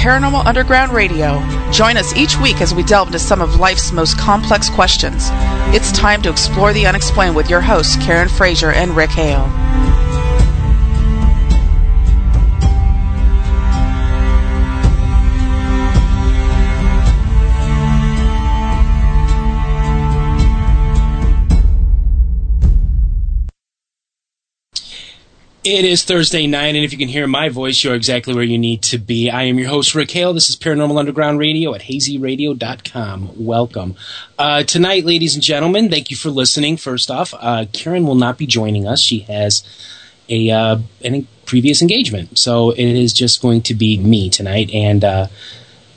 Paranormal Underground Radio. Join us each week as we delve into some of life's most complex questions. It's time to explore the unexplained with your hosts, Karen Frazier and Rick Hale. It is Thursday night, and if you can hear my voice, you're exactly where you need to be. I am your host, Rick Hale. This is Paranormal Underground Radio at hazyradio.com. Welcome. Uh, tonight, ladies and gentlemen, thank you for listening. First off, uh, Karen will not be joining us. She has a uh, an previous engagement, so it is just going to be me tonight, and uh,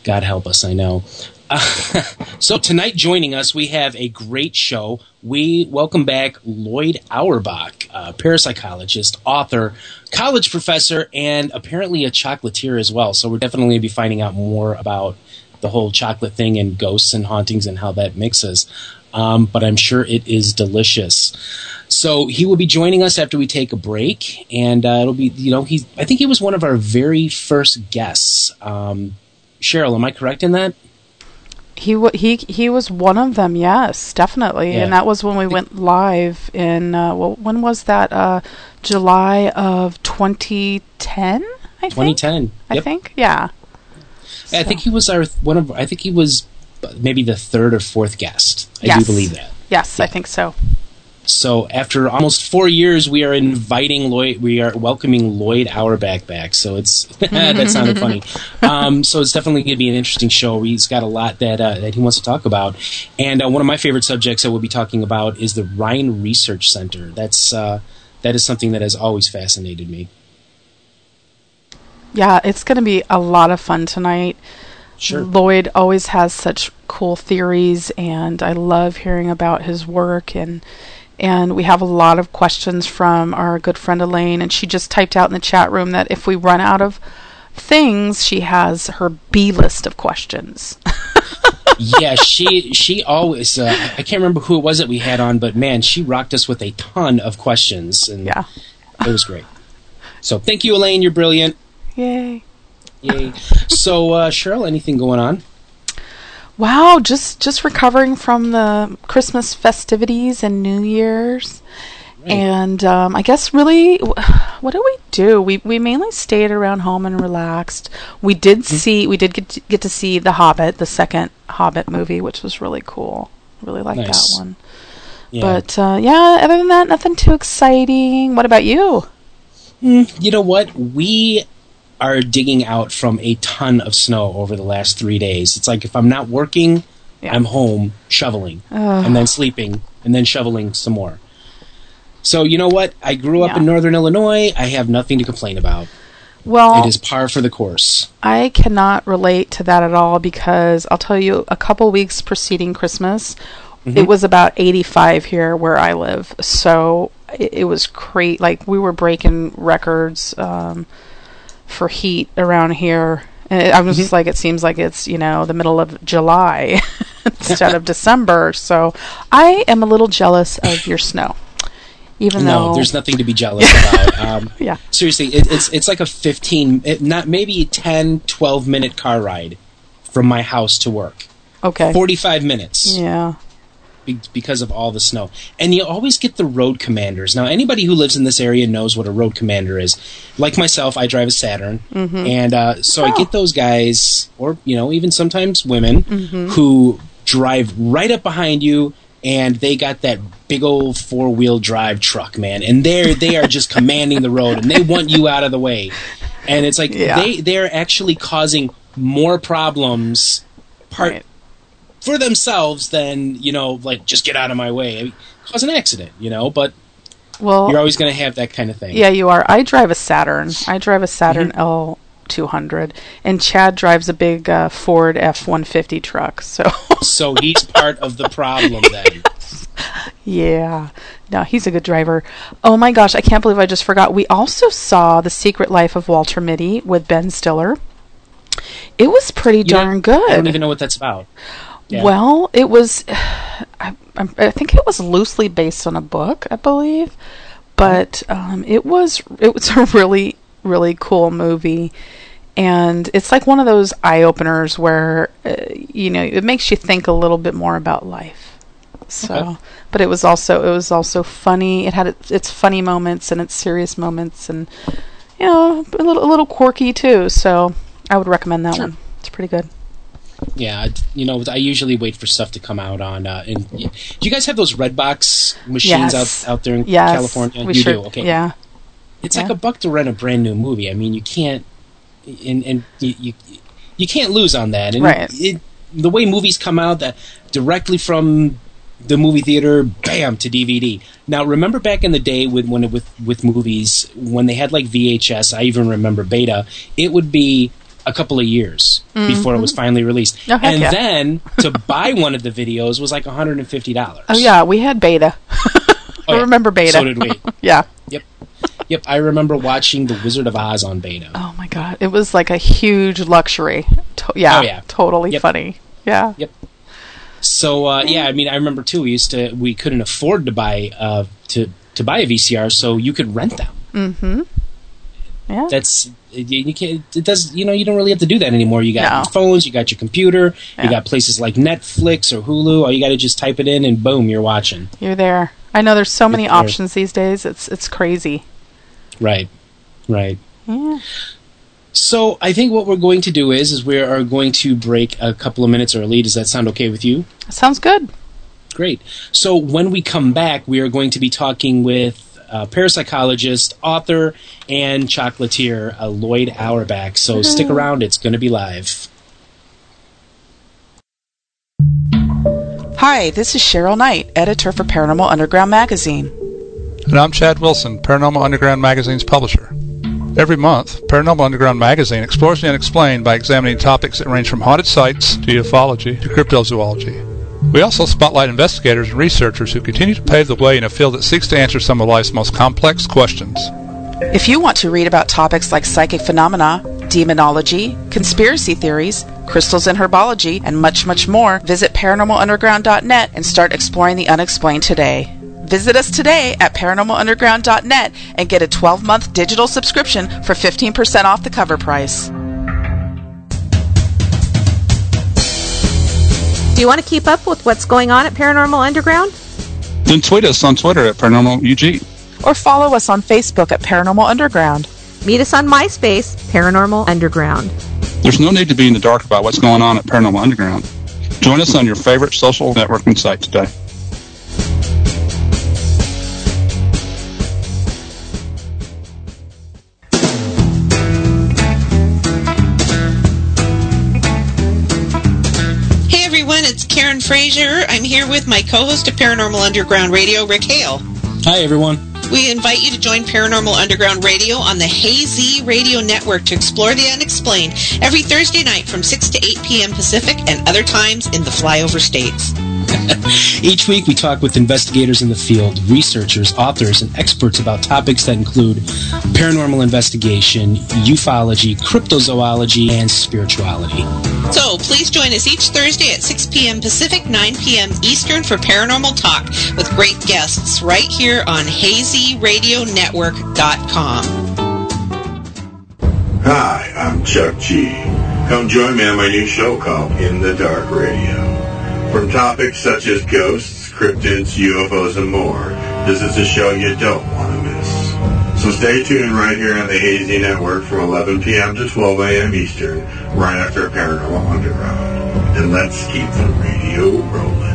God help us, I know. so tonight joining us, we have a great show. We welcome back Lloyd Auerbach, uh, parapsychologist, author, college professor, and apparently a chocolatier as well. So we're definitely going to be finding out more about the whole chocolate thing and ghosts and hauntings and how that mixes. Um, but I'm sure it is delicious. So he will be joining us after we take a break, and uh, it'll be you know he's I think he was one of our very first guests. Um, Cheryl, am I correct in that? He w- he he was one of them. Yes, definitely. Yeah. And that was when we went live in uh, well, when was that? Uh, July of 2010. I 2010. Think? I think. Yeah. So. I think he was our one of. I think he was maybe the third or fourth guest. I yes. do believe that. Yes, yeah. I think so. So after almost four years, we are inviting Lloyd. We are welcoming Lloyd Auerbach back. So it's that sounded funny. Um, so it's definitely going to be an interesting show. He's got a lot that uh, that he wants to talk about, and uh, one of my favorite subjects that we'll be talking about is the Rhine Research Center. That's uh, that is something that has always fascinated me. Yeah, it's going to be a lot of fun tonight. Sure. Lloyd always has such cool theories, and I love hearing about his work and and we have a lot of questions from our good friend Elaine, and she just typed out in the chat room that if we run out of things, she has her B list of questions. yeah, she she always uh, I can't remember who it was that we had on, but man, she rocked us with a ton of questions, and yeah, it was great. So thank you, Elaine. You're brilliant. Yay! Yay! So uh, Cheryl, anything going on? Wow, just just recovering from the Christmas festivities and New Year's. Right. And um, I guess really, what did we do? We we mainly stayed around home and relaxed. We did mm-hmm. see, we did get to, get to see The Hobbit, the second Hobbit movie, which was really cool. Really liked nice. that one. Yeah. But uh, yeah, other than that, nothing too exciting. What about you? Mm, you know what? We are digging out from a ton of snow over the last three days. It's like if I'm not working, yeah. I'm home shoveling Ugh. and then sleeping and then shoveling some more. So you know what? I grew up yeah. in northern Illinois. I have nothing to complain about. Well, it is par for the course. I cannot relate to that at all because I'll tell you, a couple weeks preceding Christmas, mm-hmm. it was about 85 here where I live. So it, it was great. Like we were breaking records. Um, for heat around here. And I was just mm-hmm. like, it seems like it's you know the middle of July instead of December. So I am a little jealous of your snow. Even no, though there's nothing to be jealous about. Um, yeah, seriously, it, it's it's like a 15, it, not maybe 10, 12 minute car ride from my house to work. Okay, 45 minutes. Yeah, because of all the snow. And you always get the road commanders. Now, anybody who lives in this area knows what a road commander is. Like myself, I drive a Saturn, mm-hmm. and uh, so oh. I get those guys, or you know, even sometimes women, mm-hmm. who drive right up behind you. And they got that big old four wheel drive truck, man, and they're they are just commanding the road, and they want you out of the way. And it's like yeah. they they're actually causing more problems part right for themselves than you know like just get out of my way. Cause an accident you know but well you're always going to have that kind of thing. Yeah you are. I drive a saturn. I drive a saturn mm-hmm. l 200 and chad drives a big uh, ford f-150 truck so so he's part of the problem then. Yeah. No he's a good driver. Oh my gosh i can't believe i just forgot. We also saw the secret life of walter mitty with ben stiller. It was pretty you darn good. I don't even know what that's about yeah. Well, it was. I, I, think it was loosely based on a book, I believe, but um, it was it was a really really cool movie, and it's like one of those eye openers where uh, you know it makes you think a little bit more about life. So, okay. but it was also it was also funny. It had its, its funny moments and its serious moments, and you know a little a little quirky too. So I would recommend that one. It's pretty good. Yeah, you know, I usually wait for stuff to come out on. Uh, in, do you guys have those Redbox machines yes. out out there in yes, California? You sure, do, okay. Yeah. It's yeah. like a buck to rent a brand new movie. I mean, you can't, and and you you, you can't lose on that. And right. It, the way movies come out, that directly from the movie theater, bam to DVD. Now, remember back in the day with when with with movies when they had like VHS. I even remember Beta. It would be a couple of years mm-hmm. before it was finally released. Oh, and yeah. then to buy one of the videos was like $150. Oh yeah, we had beta. Oh, I yeah. remember beta. So did we. yeah. Yep. Yep, I remember watching The Wizard of Oz on beta. Oh my god, it was like a huge luxury. To- yeah, Oh, yeah. totally Yep. funny. Yeah. Yep. So uh, yeah, I mean, I remember too. We used to we couldn't afford to buy uh, to to buy a VCR, so you could rent them. Mm-hmm. Yeah. That's you, you can't. It does. You know, you don't really have to do that anymore. You got No. your phones, you got your computer, Yeah. you got places like Netflix or Hulu. All you got to just type it in, and boom, you're watching. You're there. I know there's so many You're there. options these days. It's it's crazy. Right. Right. Yeah. So I think what we're going to do is is we are going to break a couple of minutes early. Does that sound okay with you? Sounds good. Great. So when we come back, we are going to be talking with uh, parapsychologist, author, and chocolatier uh, Lloyd Auerbach. So stick around; it's going to be live. Hi, this is Cheryl Knight, editor for Paranormal Underground magazine. And I'm Chad Wilson, Paranormal Underground Magazine's publisher. Every month, Paranormal Underground Magazine explores the unexplained by examining topics that range from haunted sites to ufology to cryptozoology. We also spotlight investigators and researchers who continue to pave the way in a field that seeks to answer some of life's most complex questions. If you want to read about topics like psychic phenomena, demonology, conspiracy theories, crystals and herbology, and much, much more, visit paranormalunderground.net and start exploring the unexplained today. Visit us today at paranormalunderground.net and get a 12 month digital subscription for 15% off the cover price. You want to keep up with what's going on at Paranormal Underground? Then tweet us on Twitter at ParanormalUG. Or follow us on Facebook at Paranormal Underground. Meet us on MySpace, Paranormal Underground. There's no need to be in the dark about what's going on at Paranormal Underground. Join us on your favorite social networking site today. Frazier. I'm here with my co-host of Paranormal Underground Radio, Rick Hale. Hi, everyone. We invite you to join Paranormal Underground Radio on the Hazy Radio Network to explore the unexplained every Thursday night from 6 to 8 p.m. Pacific and other times in the flyover states. Each week, we talk with investigators in the field, researchers, authors, and experts about topics that include paranormal investigation, ufology, cryptozoology, and spirituality. So please join us each Thursday at 6 p.m. Pacific, 9 p.m. Eastern for Paranormal Talk with great guests right here on HazyRadioNetwork.com. Hi, I'm Chuck G. Come join me on my new show called In the Dark Radio. From topics such as ghosts, cryptids, UFOs, and more, this is a show you don't want to miss. So stay tuned right here on the Hazy Network from 11 p.m. to 12 a.m. Eastern, right after Paranormal Underground. And let's keep the radio rolling.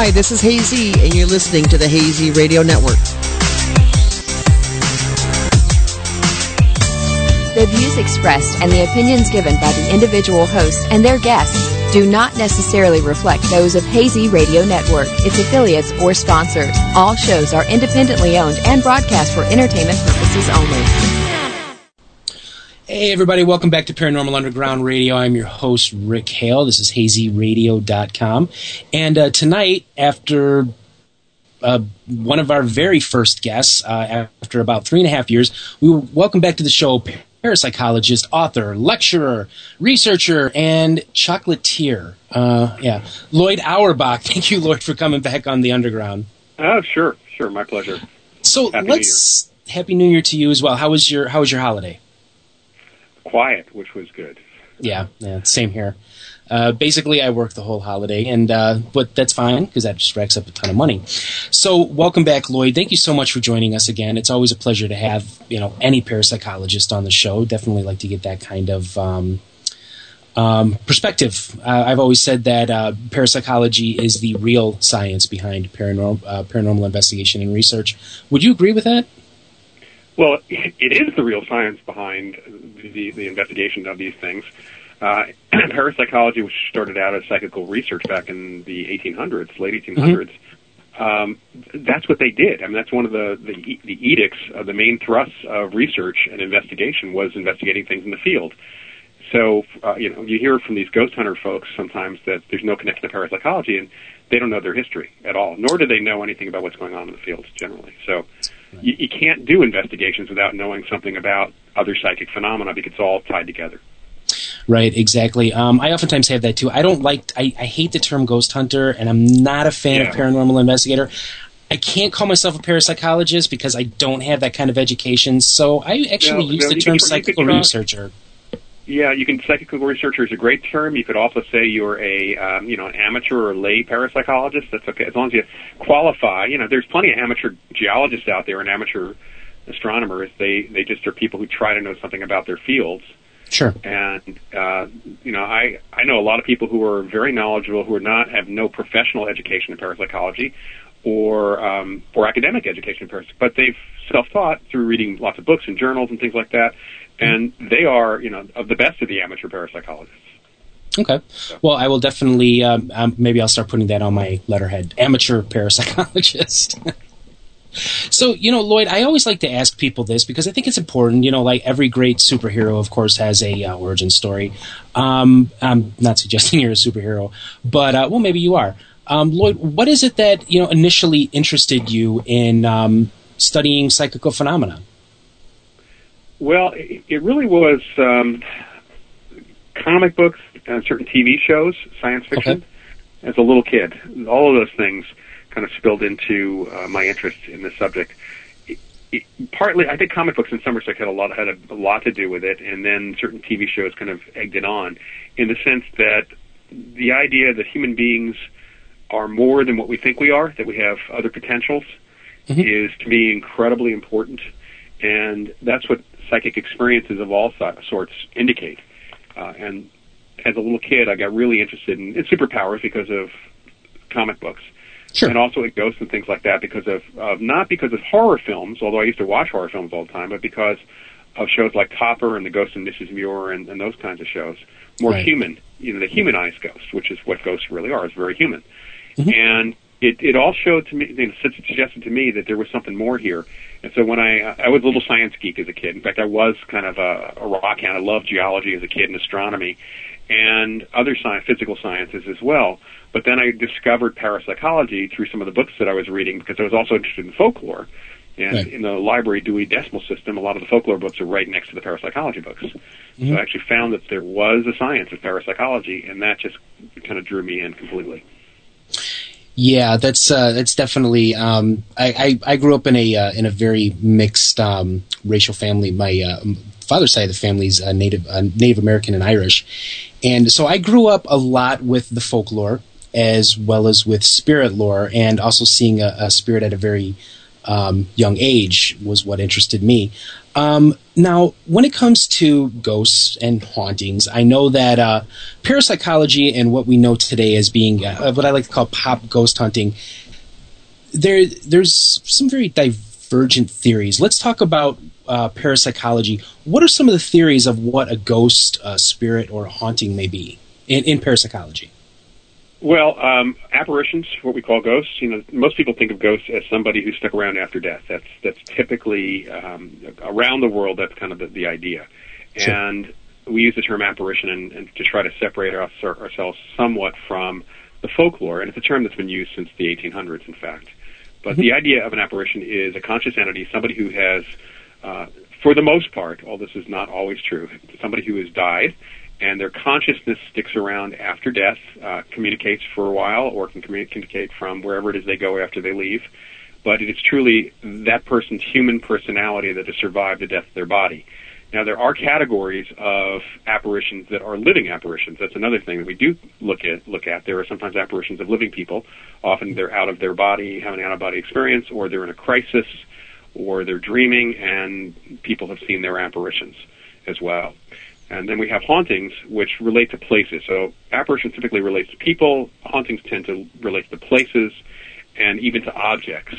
Hi, this is Hazy, and you're listening to the Hazy Radio Network. The views expressed and the opinions given by the individual hosts and their guests do not necessarily reflect those of Hazy Radio Network, its affiliates, or sponsors. All shows are independently owned and broadcast for entertainment purposes only. Hey, everybody, welcome back to Paranormal Underground Radio. I'm your host, Rick Hale. This is hazyradio.com. And uh, tonight, after uh, one of our very first guests, uh, after about three and a half years, we welcome back to the show parapsychologist, author, lecturer, researcher, and chocolatier. Uh, yeah, Lloyd Auerbach. Thank you, Lloyd, for coming back on the Underground. Oh, sure, sure, my pleasure. So Happy let's Happy New Year to you as well. How was your How was your holiday? Quiet, which was good. Yeah, yeah, same here. Uh, basically, I work the whole holiday, and uh, but that's fine because that just racks up a ton of money. So, welcome back, Lloyd. Thank you so much for joining us again. It's always a pleasure to have you know any parapsychologist on the show. Definitely like to get that kind of um, um, perspective. Uh, I've always said that uh, parapsychology is the real science behind paranormal uh, paranormal investigation and research. Would you agree with that? Well, it is the real science behind the, the investigation of these things. Uh, parapsychology, which started out as psychical research back in the 1800s, late 1800s, mm-hmm. um, that's what they did. I mean, that's one of the, the, the edicts, of the main thrusts of research and investigation was investigating things in the field. So, uh, you know, you hear from these ghost hunter folks sometimes that there's no connection to parapsychology, and they don't know their history at all, nor do they know anything about what's going on in the field generally. So, you, you can't do investigations without knowing something about other psychic phenomena because it's all tied together. Right, exactly. Um, I oftentimes have that too. I don't like, I, I hate the term ghost hunter, and I'm not a fan Yeah. of paranormal investigator. I can't call myself a parapsychologist because I don't have that kind of education. So I actually No, use no, the term could- psychical researcher. Yeah, you can. Psychical researcher is a great term. You could also say you're a, um, you know, an amateur or lay parapsychologist. That's okay as long as you qualify. You know, there's plenty of amateur geologists out there and amateur astronomers. They they just are people who try to know something about their fields. Sure. And uh, you know, I I know a lot of people who are very knowledgeable who are not have no professional education in parapsychology or um, or academic education in parapsychology, but they've self-taught through reading lots of books and journals and things like that. And they are, you know, of the best of the amateur parapsychologists. Okay. Well, I will definitely. Um, um, maybe I'll start putting that on my letterhead. Amateur parapsychologist. so you know, Lloyd, I always like to ask people this because I think it's important. You know, like every great superhero, of course, has a uh, origin story. Um, I'm not suggesting you're a superhero, but uh, well, maybe you are. Um, Lloyd, what is it that you know initially interested you in um, studying psychical phenomena? Well, it, it really was um, comic books and certain TV shows, science fiction. As a little kid, all of those things kind of spilled into uh, my interest in this subject. It, it, partly, I think comic books in some respects had a lot had a, a lot to do with it, and then certain TV shows kind of egged it on, in the sense that the idea that human beings are more than what we think we are, that we have other potentials, is to me incredibly important, and that's what psychic experiences of all so- sorts indicate. Uh, and as a little kid, I got really interested in, in superpowers because of comic books, Sure. and also in ghosts and things like that. Because of, of not because of horror films, although I used to watch horror films all the time, but because of shows like Topper and The Ghost of Mrs. Muir and, and those kinds of shows. More Right. human, you know, the humanized ghosts, which is what ghosts really are. is very human, and it, it all showed to me, you know, suggested to me that there was something more here. And so when I I was a little science geek as a kid. In fact, I was kind of a, a rock hound. I loved geology as a kid and astronomy, and other science, physical sciences as well. But then I discovered parapsychology through some of the books that I was reading because I was also interested in folklore. And Right. in the library Dewey Decimal System, a lot of the folklore books are right next to the parapsychology books. So mm-hmm. I actually found that there was a science of parapsychology, and that just kind of drew me in completely. Yeah, that's uh, that's definitely. Um, I, I I grew up in a uh, in a very mixed um, racial family. My uh, father's side of the family is uh, Native uh, Native American and Irish, and so I grew up a lot with the folklore as well as with spirit lore, and also seeing a, a spirit at a very um, young age was what interested me. Um, now, when it comes to ghosts and hauntings, I know that uh, parapsychology and what we know today as being uh, what I like to call pop ghost hunting, there there's some very divergent theories. Let's talk about uh, parapsychology. What are some of the theories of what a ghost, uh, spirit, or a haunting may be in, in parapsychology? Well, um, apparitions, what we call ghosts. You know, most people think of ghosts as somebody who stuck around after death. That's that's typically um, around the world. That's kind of the, the idea, Sure. and we use the term apparition and, and to try to separate our, ourselves somewhat from the folklore. And it's a term that's been used since the 1800s, in fact. But the idea of an apparition is a conscious entity, somebody who has, uh, for the most part, all this is not always true, somebody who has died and their consciousness sticks around after death, uh, communicates for a while, or can communicate from wherever it is they go after they leave. But it is truly that person's human personality that has survived the death of their body. Now, there are categories of apparitions that are living apparitions. That's another thing that we do look at. Look at. There are sometimes apparitions of living people. Often they're out of their body, having an out of body experience, or they're in a crisis, or they're dreaming, and people have seen their apparitions as well. And then we have hauntings, which relate to places. So apparitions typically relate to people. Hauntings tend to relate to places and even to objects.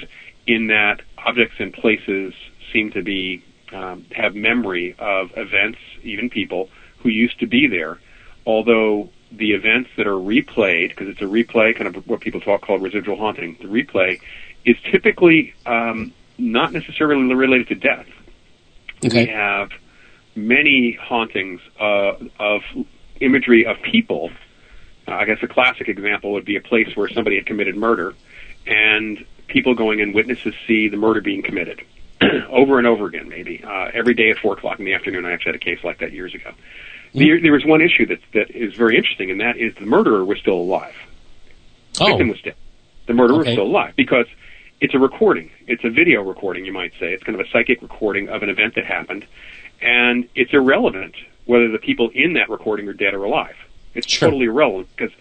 In that objects and places seem to be um, have memory of events, even people who used to be there. Although the events that are replayed, because it's a replay, kind of what people talk called residual haunting, the replay is typically um, not necessarily related to death. Okay. We have many hauntings uh, of imagery of people. Uh, I guess a classic example would be a place where somebody had committed murder, and people going in, witnesses see the murder being committed over and over again, maybe uh, every day at four o'clock in the afternoon. I actually had a case like that years ago. There, there was one issue that that is very interesting, and that is the murderer was still alive. The Oh. victim was dead. The murderer Okay. was still alive because it's a recording. It's a video recording, you might say. It's kind of a psychic recording of an event that happened, and it's irrelevant whether the people in that recording are dead or alive. It's Sure. totally irrelevant because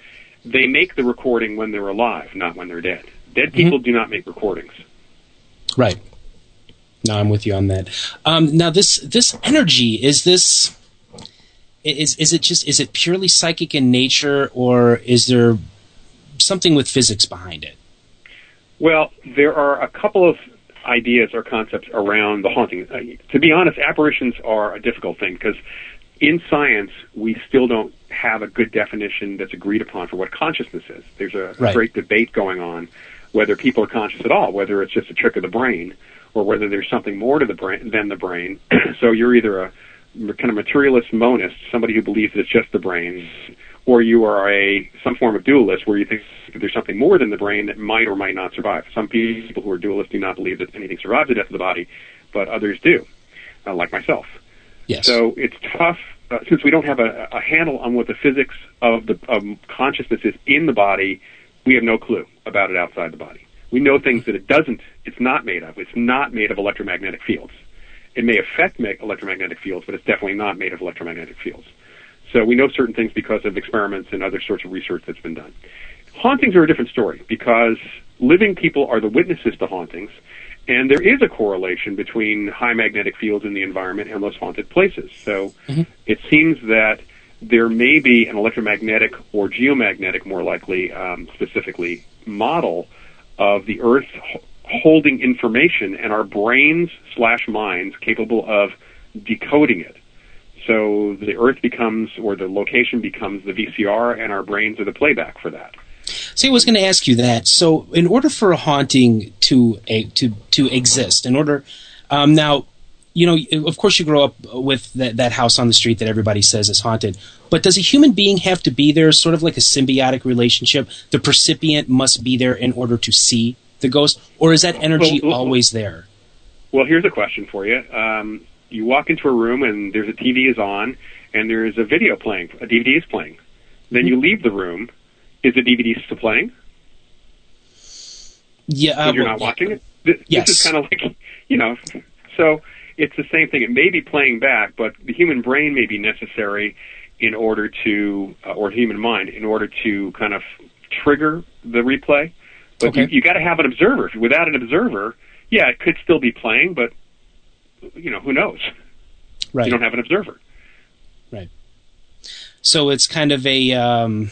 they make the recording when they're alive, not when they're dead. Dead people do not make recordings. Right. No, I'm with you on that. Um, now, this this energy is this is is it just is it purely psychic in nature, or is there something with physics behind it? Well, there are a couple of ideas or concepts around the haunting. Uh, to be honest, apparitions are a difficult thing because in science we still don't have a good definition that's agreed upon for what consciousness is. There's a, Right. a great debate going on whether people are conscious at all, whether it's just a trick of the brain, or whether there's something more to the brain than the brain. so you're either a kind of materialist monist, somebody who believes it's just the brain, or you are a some form of dualist where you think there's something more than the brain that might or might not survive. Some people who are dualists do not believe that anything survives the death of the body, but others do, uh, like myself. Yes. So it's tough uh, since we don't have a, a handle on what the physics of the of consciousness is in the body. We have no clue about it outside the body. We know things that it doesn't. It's not made of. It's not made of electromagnetic fields. It may affect ma- electromagnetic fields, but it's definitely not made of electromagnetic fields. So we know certain things because of experiments and other sorts of research that's been done. Hauntings are a different story because living people are the witnesses to hauntings, and there is a correlation between high magnetic fields in the environment and those haunted places. So it seems that there may be an electromagnetic or geomagnetic, more likely, um, specifically, model of the Earth holding information and our brains slash minds capable of decoding it. So the Earth becomes, or the location becomes the VCR, and our brains are the playback for that. See, I was going to ask you that. So, in order for a haunting to a, to to exist, in order um, now, you know, of course, you grow up with that, that house on the street that everybody says is haunted. But does a human being have to be there, sort of like a symbiotic relationship? The percipient must be there in order to see the ghost, or is that energy Well, always there? Well, here's a question for you. Um, you walk into a room and there's a TV is on and there's a video playing, a DVD is playing. Then you leave the room. Is the DVD still playing? Yeah, uh, you're well, not watching it. This, Yes. this is kind of like, you know, so it's the same thing. It may be playing back, but the human brain may be necessary in order to, uh, or human mind, in order to kind of trigger the replay. But Okay. you, you got to have an observer. Without an observer, yeah, it could still be playing, but you know, who knows? Right. You don't have an observer. Right. So it's kind of a, um,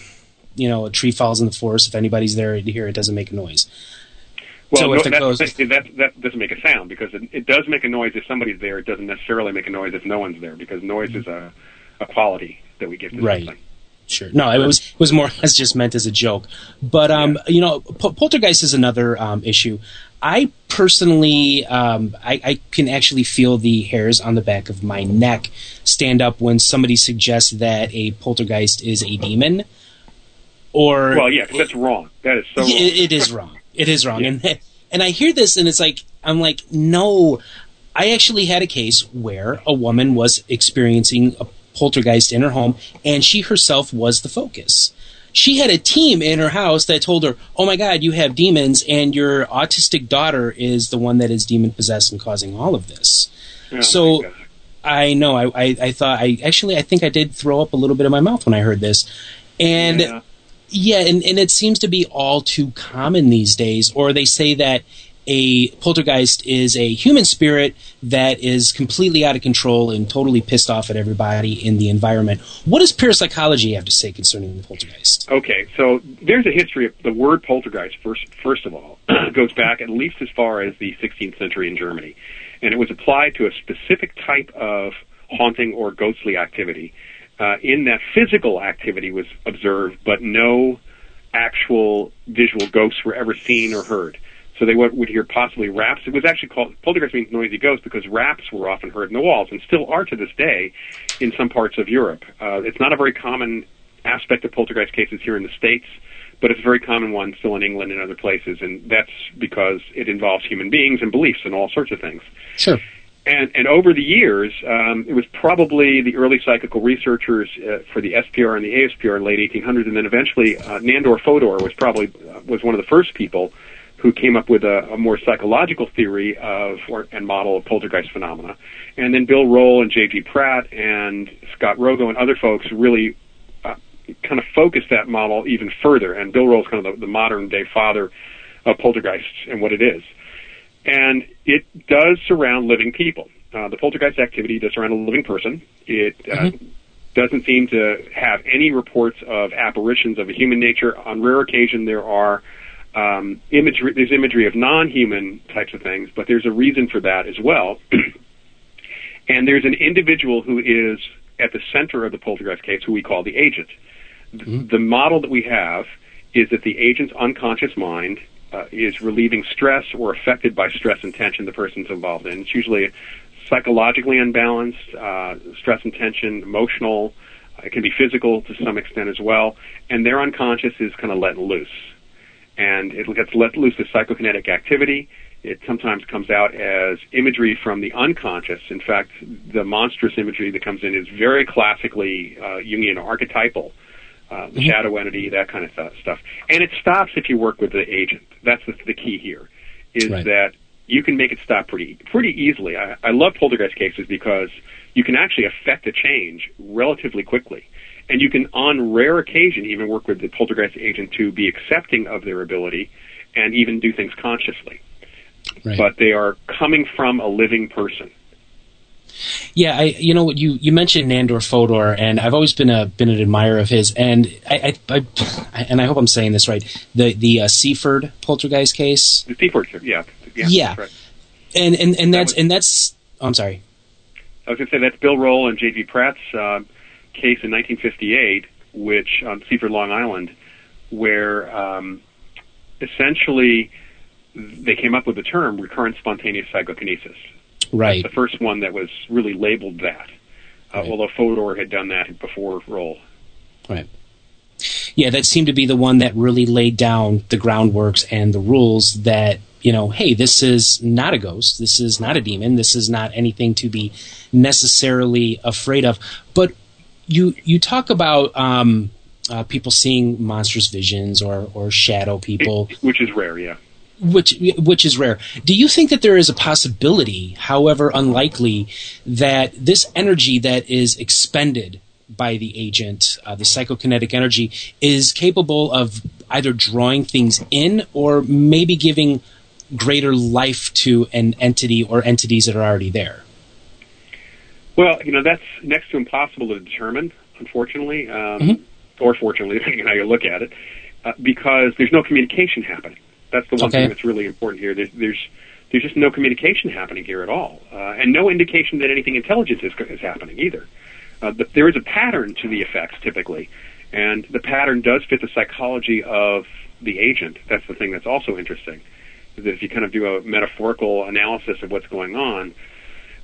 you know, a tree falls in the forest. If anybody's there to hear, it doesn't make a noise. Well, So no, that, goes- that, that, doesn't make a sound because it, it does make a noise if somebody's there. It doesn't necessarily make a noise if no one's there because noise is a, a quality that we give to Right. something. Sure. No, it was it was more or less just meant as a joke. But um, you know, pol- poltergeist is another um, issue. I personally, um, I, I can actually feel the hairs on the back of my neck stand up when somebody suggests that a poltergeist is a demon. Or Well, yeah, that's wrong. That is so wrong. it- it is wrong. It is wrong. And and I hear this and it's like I'm like no. I actually had a case where a woman was experiencing a poltergeist in her home and she herself was the focus. She had a team in her house that told her, "Oh my god, you have demons and your autistic daughter is the one that is demon possessed and causing all of this." Oh, so. I know I, I I thought I actually I think I did throw up a little bit in my mouth when I heard this. And Yeah. yeah, and, and it seems to be all too common these days. Or they say that a poltergeist is a human spirit that is completely out of control and totally pissed off at everybody in the environment. What does parapsychology have to say concerning the poltergeist? Okay, so there's a history of the word poltergeist. First, first of all, goes back at least as far as the 16th century in Germany, and it was applied to a specific type of haunting or ghostly activity. Uh, in that physical activity was observed, but no actual visual ghosts were ever seen or heard. So they would, would hear possibly raps. It was actually called poltergeist means noisy ghost because raps were often heard in the walls and still are to this day in some parts of Europe. Uh, it's not a very common aspect of poltergeist cases here in the states, but it's a very common one still in England and other places, and that's because it involves human beings and beliefs and all sorts of things. Sure. And, and over the years, um, it was probably the early psychical researchers uh, for the SPR and the ASPR in the late 1800s, and then eventually uh, Nandor Fodor was probably uh, was one of the first people who came up with a, a more psychological theory of or, and model of poltergeist phenomena. And then Bill Roll and J.G. Pratt and Scott Rogo and other folks really uh, kind of focused that model even further. And Bill Roll is kind of the, the modern day father of poltergeist and what it is. And it does surround living people. Uh, the poltergeist activity does surround a living person. It uh, mm-hmm. doesn't seem to have any reports of apparitions of a human nature. On rare occasion, there are um, imagery. There's imagery of non-human types of things, but there's a reason for that as well. and there's an individual who is at the center of the poltergeist case, who we call the agent. Mm-hmm. The model that we have is that the agent's unconscious mind uh, is relieving stress or affected by stress and tension the person's involved in. It's usually psychologically unbalanced, uh, stress and tension, emotional. It can be physical to some extent as well, and their unconscious is kind of let loose and it gets let loose as psychokinetic activity. It sometimes comes out as imagery from the unconscious. In fact, the monstrous imagery that comes in is very classically uh, Jungian archetypal, uh, the mm-hmm. shadow entity, that kind of th- stuff. And it stops if you work with the agent. That's the, the key here, is right. that you can make it stop pretty pretty easily. I, I love poltergeist cases because you can actually affect a change relatively quickly. And you can, on rare occasion, even work with the poltergeist agent to be accepting of their ability and even do things consciously. Right. But they are coming from a living person. Yeah, I you know you you mentioned Nandor Fodor, and I've always been a been an admirer of his, and I, I, I and I hope I'm saying this right. The the uh, Seaford poltergeist case. The Seaford, yeah, yeah, yeah. Right. and and and that's that was, and that's. Oh, I'm sorry. I was going to say that's Bill Roll and J.G. Pratt's uh, case in 1958, which on Seaford, Long Island, where um, essentially they came up with the term recurrent spontaneous psychokinesis. Right. That's the first one that was really labeled that, uh, right. although Fodor had done that before Roll. Right. Yeah, that seemed to be the one that really laid down the groundworks and the rules that you know, hey, this is not a ghost, this is not a demon, this is not anything to be necessarily afraid of. But you you talk about um, uh, people seeing monstrous visions or or shadow people, which is rare, yeah. Which which is rare. Do you think that there is a possibility, however unlikely, that this energy that is expended by the agent, uh, the psychokinetic energy, is capable of either drawing things in or maybe giving greater life to an entity or entities that are already there? Well, you know that's next to impossible to determine, unfortunately, um, mm-hmm. or fortunately, depending on how you look at it, uh, because there's no communication happening. That's the one okay. thing that's really important here. There's, there's there's just no communication happening here at all, uh, and no indication that anything intelligent is, is happening either. Uh, but there is a pattern to the effects typically, and the pattern does fit the psychology of the agent. That's the thing that's also interesting. That if you kind of do a metaphorical analysis of what's going on,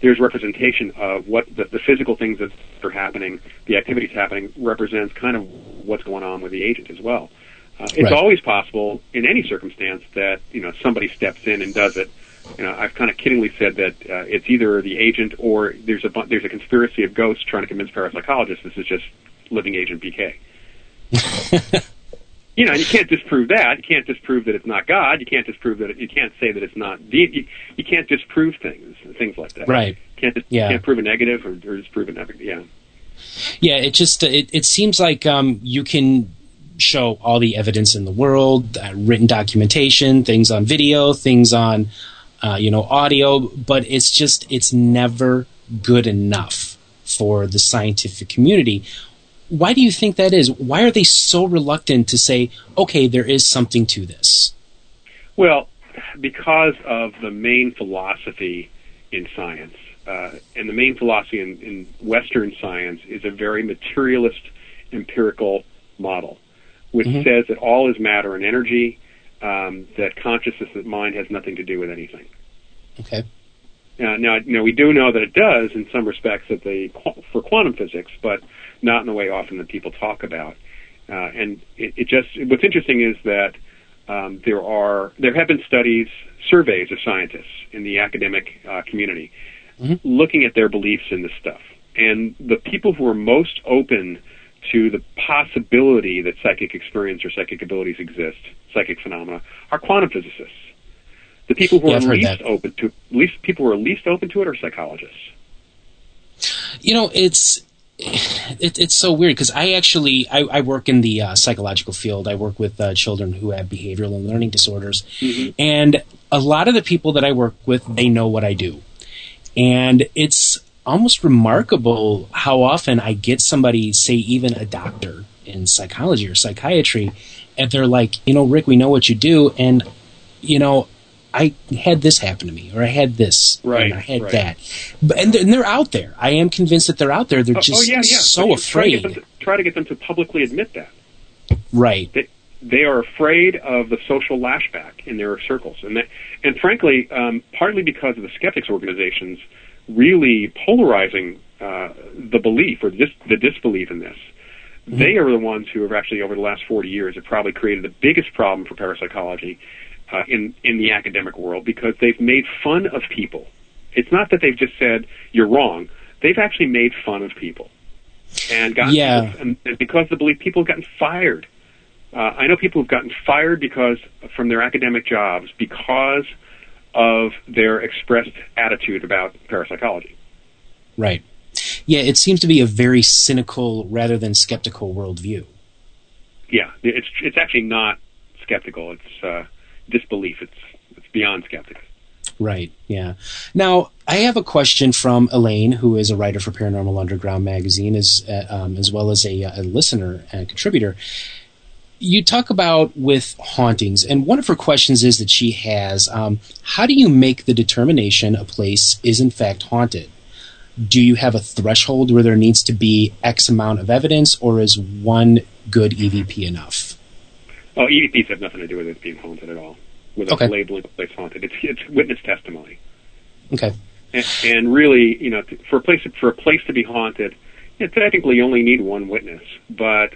there's representation of what the, the physical things that are happening, the activities happening, represents kind of what's going on with the agent as well. Uh, it's right. always possible in any circumstance that you know somebody steps in and does it. You know, I've kind of kiddingly said that uh, it's either the agent or there's a there's a conspiracy of ghosts trying to convince parapsychologists this is just living agent BK. you know, you can't disprove that. You can't disprove that it's not God. You can't disprove that. It, you can't say that it's not. De- you, you can't disprove things, things like that. Right. You can't. yeah. Can't prove a negative or, or disprove a negative. Yeah. Yeah. It just it, it seems like um, you can show all the evidence in the world, uh, written documentation, things on video, things on uh, you know audio, but it's just it's never good enough for the scientific community why do you think that is? Why are they so reluctant to say, okay, there is something to this? Well, because of the main philosophy in science. Uh, and the main philosophy in, in, Western science is a very materialist, empirical model, which mm-hmm. says that all is matter and energy, um, that consciousness and mind has nothing to do with anything. Okay. Uh, now, now we do know that it does in some respects that the for quantum physics, but not in the way often that people talk about. Uh, and it, it, just what's interesting is that um, there are there have been studies, surveys of scientists in the academic uh, community mm-hmm. looking at their beliefs in this stuff. And the people who are most open to the possibility that psychic experience or psychic abilities exist, psychic phenomena, are quantum physicists. The people who Yeah, are least open to least people who are least open to it are psychologists. You know, it's it, it's so weird because I actually I, I work in the uh, psychological field. I work with uh, children who have behavioral and learning disorders, and a lot of the people that I work with they know what I do, and it's almost remarkable how often I get somebody, say even a doctor in psychology or psychiatry, and they're like, you know, Rick, we know what you do, and you know. I had this happen to me, or I had this, Right, and I had right. that, but, and, they're, and they're out there. I am convinced that they're out there. They're Oh, just oh yeah, yeah. so But you Try to, afraid. to, try to get them to publicly admit that. Right. They, they are afraid of the social lashback in their circles, and that, and frankly, um, partly because of the skeptics organizations really polarizing uh, the belief or dis- the disbelief in this. They are the ones who have actually, over the last 40 years, have probably created the biggest problem for parapsychology uh, in in the academic world because they've made fun of people. It's not that they've just said you're wrong; they've actually made fun of people, and gotten Yeah. and, and because of the belief, people have gotten fired. Uh, I know people who've gotten fired because from their academic jobs because of their expressed attitude about parapsychology. Right. Yeah, it seems to be a very cynical rather than skeptical worldview. Yeah, it's it's actually not skeptical; it's uh, disbelief. It's it's beyond skeptical. Right. Yeah. Now, I have a question from Elaine, who is a writer for Paranormal Underground magazine, as uh, um, as well as a, a listener and contributor. You talk about with hauntings, and one of her questions is that she has: um, How do you make the determination a place is in fact haunted? Do you have a threshold where there needs to be X amount of evidence, or is one good EVP enough? Oh, EVPs have nothing to do with it being haunted at all. With Okay. labeling a place haunted, it's it's witness testimony. Okay. And, and really, you know, for a place for a place to be haunted, you know, technically you only need one witness, but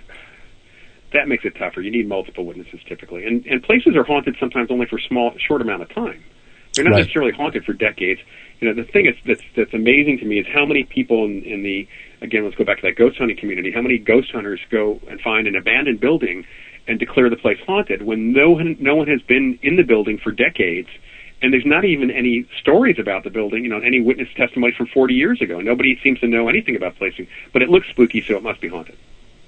that makes it tougher. You need multiple witnesses typically, and and places are haunted sometimes only for small, short amount of time. They're not Right. necessarily haunted for decades. You know, the thing that's that's, that's amazing to me is how many people in, in the again, let's go back to that ghost hunting community. How many ghost hunters go and find an abandoned building and declare the place haunted when no one no one has been in the building for decades and there's not even any stories about the building, you know, any witness testimony from 40 years ago. Nobody seems to know anything about the place, but it looks spooky, so it must be haunted.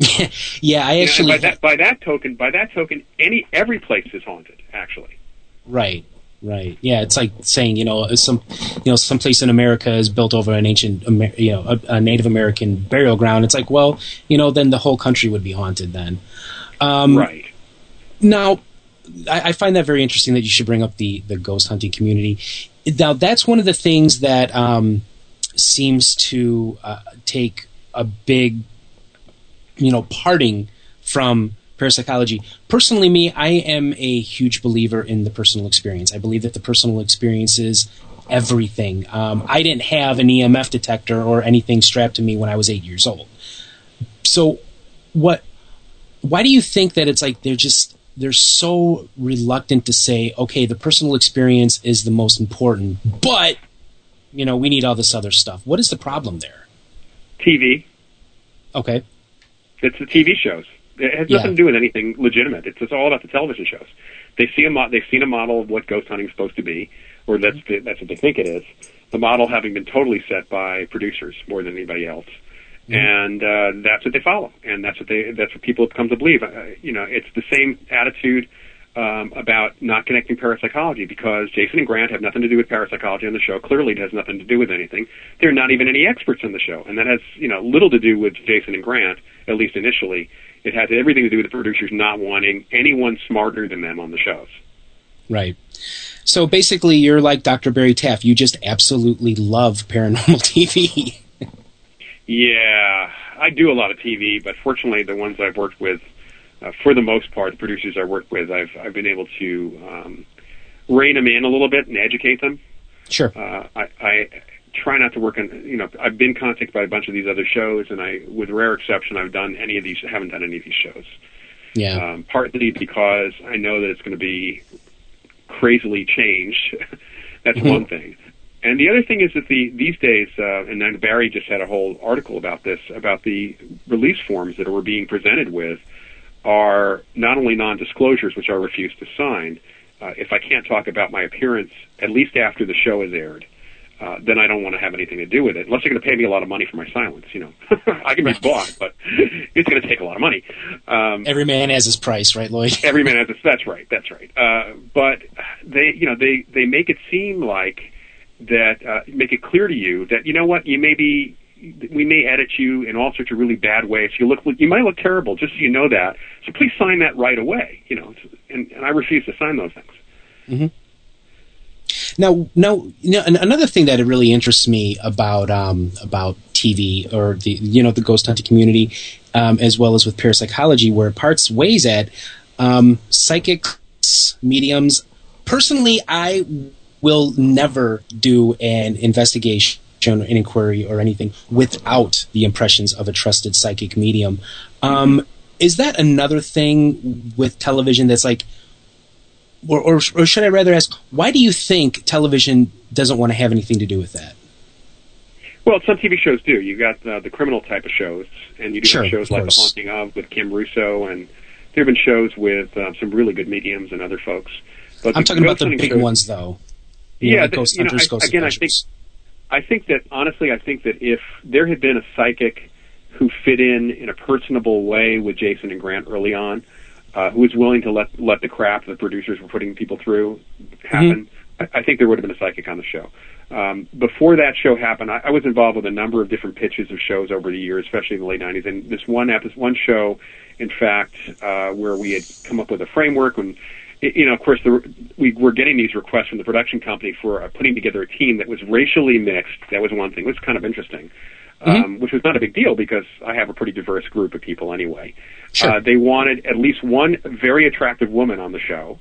Yeah, I You know, actually by that by that token, by that token, any every place is haunted. Actually, Right, right. Yeah, it's like saying you know some you know some place in America is built over an ancient Amer- you know a, a Native American burial ground. It's like well you know then the whole country would be haunted then. Um, right? Now, I, I find that very interesting that you should bring up the the ghost hunting community. Now, that's one of the things that um, seems to uh, take a big you know parting from parapsychology. Personally, me, I am a huge believer in the personal experience. I believe that the personal experience is everything. Um, I didn't have an EMF detector or anything strapped to me when I was eight years old. So, what? Why do you think that it's like they're just they're so reluctant to say, okay, the personal experience is the most important, but you know we need all this other stuff. What is the problem there? TV. Okay. It's the TV shows. It has Yeah. nothing to do with anything legitimate. It's just all about the television shows. They see a mo- they've seen a model of what ghost hunting is supposed to be, or that's the, that's what they think it is. The model having been totally set by producers more than anybody else, and uh, that's what they follow, and that's what they that's what people have come to believe. Uh, you know, it's the same attitude um, about not connecting parapsychology because Jason and Grant have nothing to do with parapsychology on the show. Clearly, it has nothing to do with anything. They're not even any experts on the show, and that has you know little to do with Jason and Grant, at least initially. It has everything to do with the producers not wanting anyone smarter than them on the shows. Right. So basically, you're like Dr. Barry Taff. You just absolutely love paranormal TV. Yeah, I do a lot of TV, but fortunately, the ones I've worked with, uh, for the most part, the producers I work with, I've I've been able to um, rein them in a little bit and educate them. Sure. Uh, I, I try not to work on. You know, I've been contacted by a bunch of these other shows, and I, with rare exception, I've done any of these. Haven't done any of these shows. Yeah. Um, partly because I know that it's going to be crazily changed. That's Mhm. one thing. And the other thing is that the these days, uh, and then Barry just had a whole article about this about the release forms that we're being presented with are not only non-disclosures, which I refuse to sign. Uh, if I can't talk about my appearance, at least after the show is aired, uh, then I don't want to have anything to do with it. Unless you're going to pay me a lot of money for my silence, you know, I can be bought, but it's going to take a lot of money. Um, every man has his price, right, Loyd? every man has his. That's right. That's right. Uh, but they, you know, they they make it seem like that uh, make it clear to you that you know what you may be we may edit you in all sorts of really bad ways. You look, you might look terrible, just so you know that. So please sign that right away. You know, and, and I refuse to sign those things. Mm-hmm. Now, now, another thing that really interests me about um, about TV or the you know the ghost hunting community, um, as well as with parapsychology, where it parts ways at um, psychics, mediums. Personally, I will never do an investigation an inquiry or anything without the impressions of a trusted psychic medium. Um, is that another thing with television that's like, or, or, or, should I rather ask, why do you think television doesn't want to have anything to do with that? Well, some TV shows do. You've got uh, the criminal type of shows, and you do sure, have shows like The Haunting of with Kim Russo, and there have been shows with uh, some really good mediums and other folks. But I'm talking about the big shows, ones, though. Yeah, the, you know, Hunters, I, Ghost again, I think I think that honestly, I think that if there had been a psychic who fit in in a personable way with Jason and Grant early on, uh, who was willing to let let the crap the producers were putting people through happen, mm-hmm. I, I think there would have been a psychic on the show. Um, before that show happened, I, I was involved with a number of different pitches of shows over the years, especially in the late '90s. And this one episode, one show, in fact, uh, where we had come up with a framework and you know, of course, the, we were getting these requests from the production company for uh, putting together a team that was racially mixed. That was one thing. It was kind of interesting, mm-hmm. um, which was not a big deal because I have a pretty diverse group of people anyway. Sure. Uh, they wanted at least one very attractive woman on the show.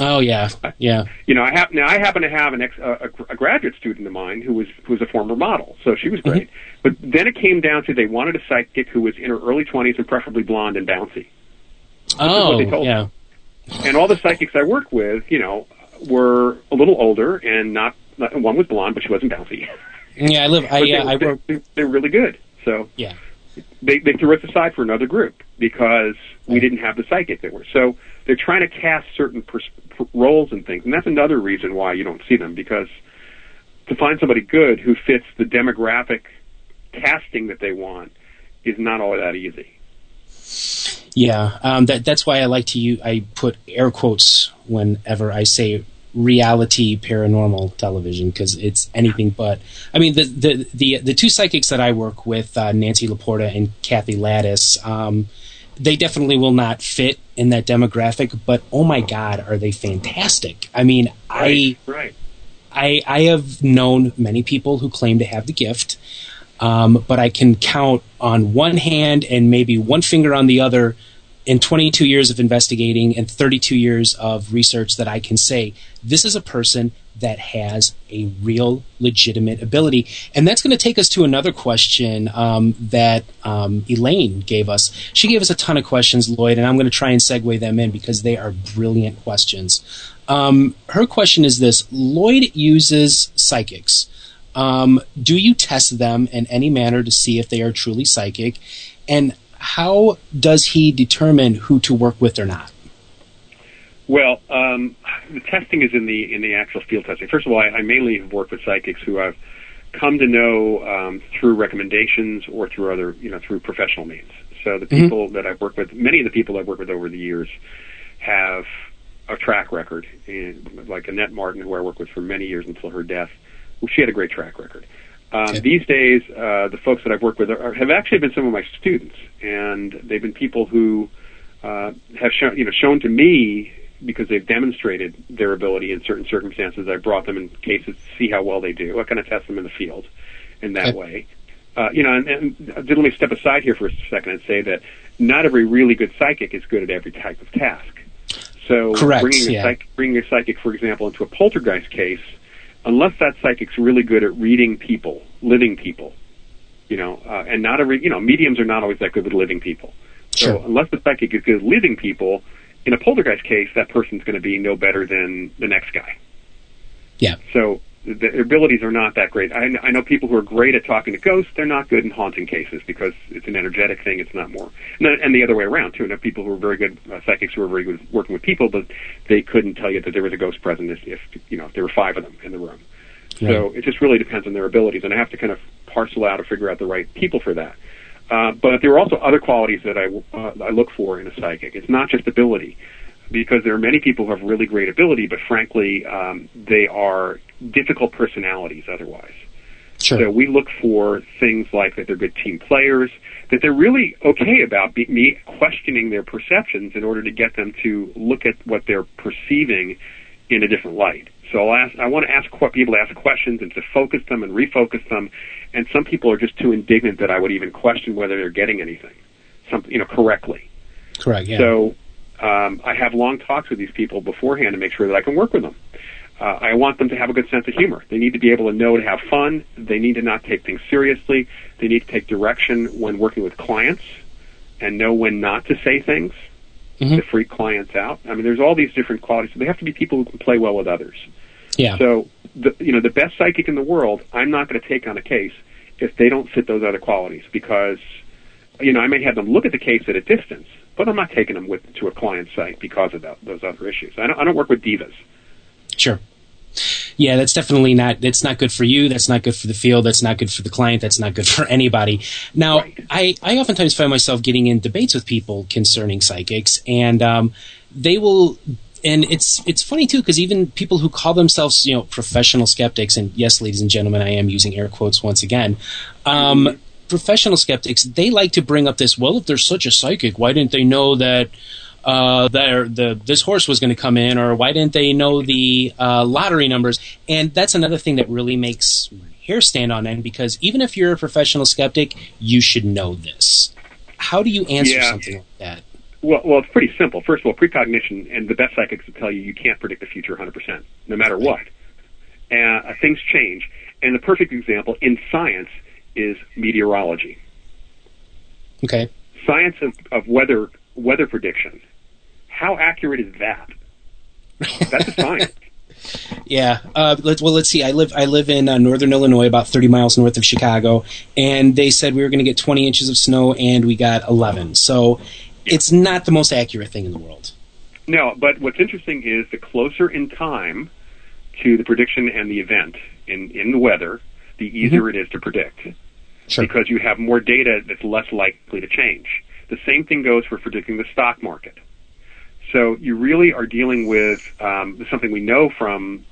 Oh yeah, yeah. You know, I have now I happen to have an ex, uh, a, a graduate student of mine who was who was a former model, so she was Mm-hmm. great. But then it came down to they wanted a psychic who was in her early twenties and preferably blonde and bouncy. Oh, they told yeah. me. And all the psychics I worked with, you know, were a little older and not, not one was blonde, but she wasn't bouncy. Yeah, I live. I yeah, they, I work. they, they're really good. So Yeah. they they threw us aside for another group because we didn't have the psychic that were. So they're trying to cast certain pers- roles and things, and that's another reason why you don't see them because to find somebody good who fits the demographic casting that they want is not all that easy. Yeah, um, that that's why I like to use. I put air quotes whenever I say reality paranormal television because it's anything but. I mean, the the the the two psychics that I work with, uh, Nancy Laporta and Kathy Lattice, um, they definitely will not fit in that demographic. But oh my God, are they fantastic? I mean, I right. I I have known many people who claim to have the gift. Um, but I can count on one hand and maybe one finger on the other in 22 years of investigating and 32 years of research that I can say this is a person that has a real legitimate ability. And that's going to take us to another question um, that um, Elaine gave us. She gave us a ton of questions, Loyd, and I'm going to try and segue them in because they are brilliant questions. Um, her question is this Loyd uses psychics. Um, do you test them in any manner to see if they are truly psychic? And how does he determine who to work with or not? Well, um, the testing is in the in the actual field testing. First of all, I, I mainly have worked with psychics who I've come to know um, through recommendations or through other, you know, through professional means. So the people that I've worked with, many of the people I've worked with over the years, have a track record. And like Annette Martin, who I worked with for many years until her death, she had a great track record. Um. These days, uh, the folks that I've worked with are, have actually been some of my students, and they've been people who uh, have shown, you know, shown to me because they've demonstrated their ability in certain circumstances. I brought them in cases to see how well they do. I kind of test them in the field in that way. Uh, you know, and, and uh, let me step aside here for a second and say that not every really good psychic is good at every type of task. So Correct, bringing, yeah. a psych- bringing a psychic, for example, into a poltergeist case, unless that psychic's really good at reading people, living people, you know, uh, and not every, you know, mediums are not always that good with living people. So Sure. unless the psychic is good at living people, in a poltergeist case, that person's going to be no better than the next guy. Yeah. So their abilities are not that great. I, I know people who are great at talking to ghosts. They're not good in haunting cases because it's an energetic thing. It's not more, and, the- and the other way around too. I know people who are very good uh, psychics who are very good working with people, but they couldn't tell you that there was a ghost present if, if you know if there were five of them in the room. So it just really depends on their abilities, and I have to kind of parcel out or figure out the right people for that. Uh, but there are also other qualities that I, uh, I look for in a psychic. It's not just ability, because there are many people who have really great ability, but frankly, um, they are difficult personalities otherwise. Sure. So we look for things like that they're good team players, that they're really okay about be, me questioning their perceptions in order to get them to look at what they're perceiving in a different light. So I'll ask, I want to ask people to ask questions and to focus them and refocus them. And some people are just too indignant that I would even question whether they're getting anything, some, you know, correctly. Correct. Yeah. So um, I have long talks with these people beforehand to make sure that I can work with them. Uh, I want them to have a good sense of humor. They need to be able to know to have fun. They need to not take things seriously. They need to take direction when working with clients and know when not to say things Mhm. to freak clients out. I mean, there's all these different qualities. So they have to be people who can play well with others. yeah. So, the, you know, the best psychic in the world, I'm not going to take on a case if they don't fit those other qualities because, you know, I may have them look at the case at a distance, but I'm not taking them with to a client site because of that, those other issues. I don't, I don't work with divas. Sure. Yeah, that's definitely not. That's not good for you. That's not good for the field. That's not good for the client. That's not good for anybody. Now, Right. I I oftentimes find myself getting in debates with people concerning psychics, and um, they will. And it's it's funny too because even people who call themselves you know professional skeptics, and yes, ladies and gentlemen, I am using air quotes once again. Um, Professional skeptics, they like to bring up this. Well, if they're such a psychic, why didn't they know that uh, there the this horse was going to come in, or why didn't they know the uh, lottery numbers? And that's another thing that really makes my hair stand on end because even if you're a professional skeptic, you should know this. How do you answer Yeah. something like that? Well, well, it's pretty simple. First of all, precognition, and the best psychics will tell you you can't predict the future 100%, no matter what. Uh, things change. And the perfect example in science is meteorology. Okay. Science of, of weather weather prediction. How accurate is that? That's a science. Yeah. Uh, let's, well, let's see. I live I live in uh, northern Illinois, about 30 miles north of Chicago, and they said we were going to get 20 inches of snow, and we got 11. So it's not the most accurate thing in the world. No, but what's interesting is the closer in time to the prediction and the event in, in the weather, the easier it is to predict. Sure. Because you have more data that's less likely to change. The same thing goes for predicting the stock market. So you really are dealing with um, something we know from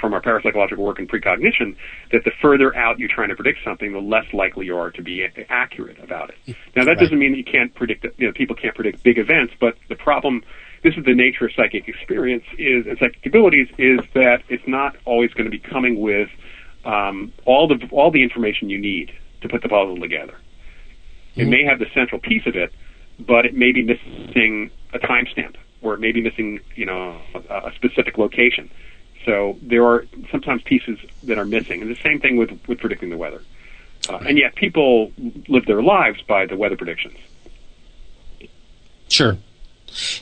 from our parapsychological work and precognition that the further out you're trying to predict something, the less likely you are to be accurate about it. Now that Right. doesn't mean that you can't predict. You know, people can't predict big events, but the problem. This is the nature of psychic experience is and psychic abilities is that it's not always going to be coming with um, all the all the information you need to put the puzzle together. It may have the central piece of it, but it may be missing a timestamp, or it may be missing, you know, a, a specific location. So there are sometimes pieces that are missing, and the same thing with with predicting the weather. Uh, and yet, people live their lives by the weather predictions. Sure.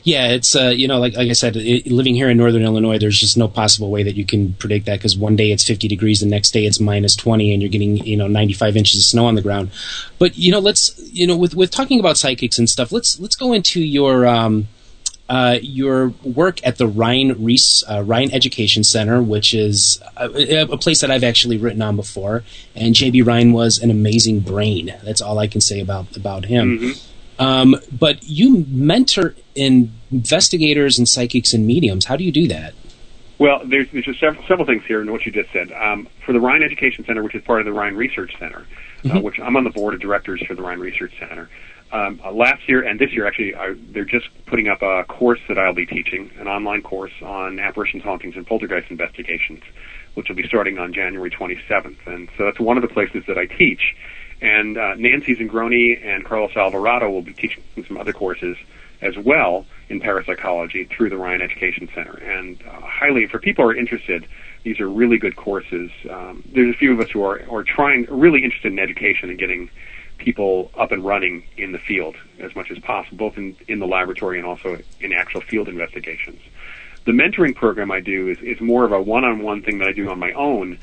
Yeah, it's uh, you know, like like I said, it, living here in northern Illinois, there's just no possible way that you can predict that because one day it's 50 degrees, the next day it's minus 20, and you're getting you know 95 inches of snow on the ground. But you know, let's you know, with with talking about psychics and stuff, let's let's go into your um, uh, your work at the Rhine Reese uh, Rhine Education Center, which is a, a place that I've actually written on before. And JB Rhine was an amazing brain. That's all I can say about about him. Um, but you mentor investigators and psychics and mediums. How do you do that? Well, there's, there's several, several things here in what you just said. Um, for the Rhine Education Center, which is part of the Rhine Research Center, uh, which I'm on the board of directors for the Rhine Research Center. Um, uh, last year and this year, actually, I, they're just putting up a course that I'll be teaching, an online course on apparitions, hauntings, and poltergeist investigations, which will be starting on January 27th. And so that's one of the places that I teach. And uh, Nancy Zingrone and Carlos Alvarado will be teaching some other courses as well in parapsychology through the Rhine Education Center. And uh, highly, for people who are interested, these are really good courses. Um, there's a few of us who are, are trying, really interested in education and getting people up and running in the field as much as possible, both in, in the laboratory and also in actual field investigations. The mentoring program I do is, is more of a one-on-one thing that I do on my own.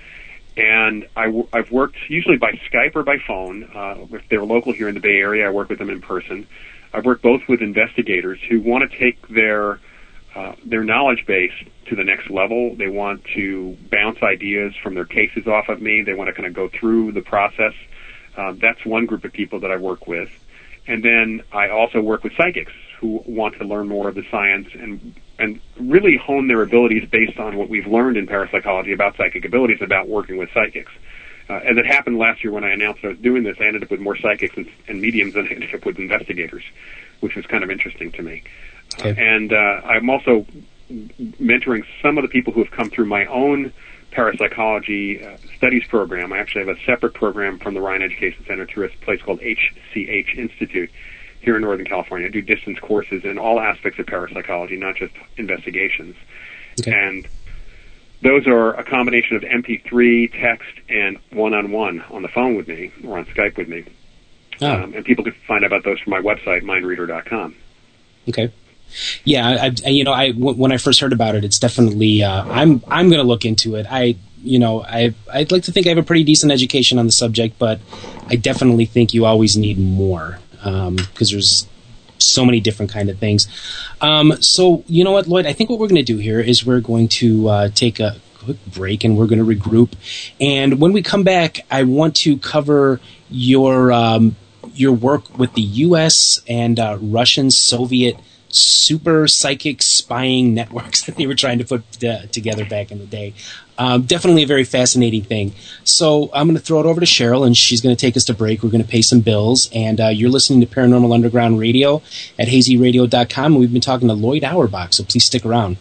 And I've worked usually by Skype or by phone. Uh, if they're local here in the Bay Area, I work with them in person. I've worked both with investigators who want to take their uh, their knowledge base to the next level. They want to bounce ideas from their cases off of me. They want to kind of go through the process. Uh, that's one group of people that I work with. And then I also work with psychics who want to learn more of the science and and really hone their abilities based on what we've learned in parapsychology about psychic abilities about working with psychics. Uh, as it happened last year when I announced I was doing this, I ended up with more psychics and, and mediums than I ended up with investigators, which was kind of interesting to me. Okay. Uh, and uh, I'm also mentoring some of the people who have come through my own parapsychology uh, studies program. I actually have a separate program from the Rhine Education Center through a place called HCH Institute here in Northern California. I do distance courses in all aspects of parapsychology, not just investigations. Okay. And those are a combination of MP3, text, and one-on-one on the phone with me or on Skype with me. Oh. Um, and people can find out about those from my website, mindreader.com. Okay. Yeah, I, I, you know, I w- when I first heard about it, it's definitely uh, I'm I'm going to look into it. I you know I I'd like to think I have a pretty decent education on the subject, but I definitely think you always need more because um, there's so many different kind of things. Um, so you know what, Loyd? I think what we're going to do here is we're going to uh, take a quick break and we're going to regroup. And when we come back, I want to cover your um, your work with the U.S. and uh, Russian Soviet super psychic spying networks that they were trying to put uh, together back in the day. Um, definitely a very fascinating thing. So I'm going to throw it over to Cheryl, and she's going to take us to break. We're going to pay some bills, and uh, you're listening to Paranormal Underground Radio at hazyradio.com. And we've been talking to Loyd Auerbach, so please stick around.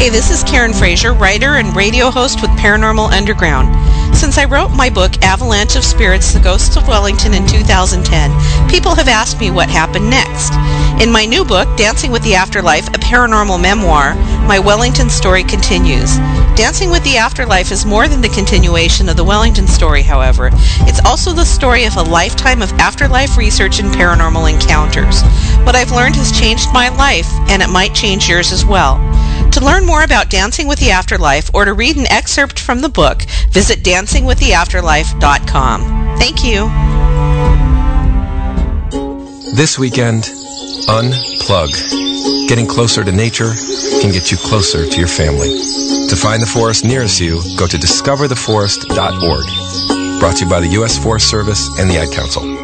Hey, this is Karen Frazier, writer and radio host with Paranormal Underground. Since I wrote my book, Avalanche of Spirits The Ghosts of Wellington, in 2010, people have asked me what happened next. In my new book, Dancing with the Afterlife, a paranormal memoir, my Wellington story continues. Dancing with the Afterlife is more than the continuation of the Wellington story, however. It's also the story of a lifetime of afterlife research and paranormal encounters. What I've learned has changed my life, and it might change yours as well. To learn more about Dancing with the Afterlife or to read an excerpt from the book, visit dancingwiththeafterlife.com. Thank you. This weekend, unplug. Getting closer to nature can get you closer to your family. To find the forest nearest you, go to discovertheforest.org. Brought to you by the U.S. Forest Service and the Ad Council.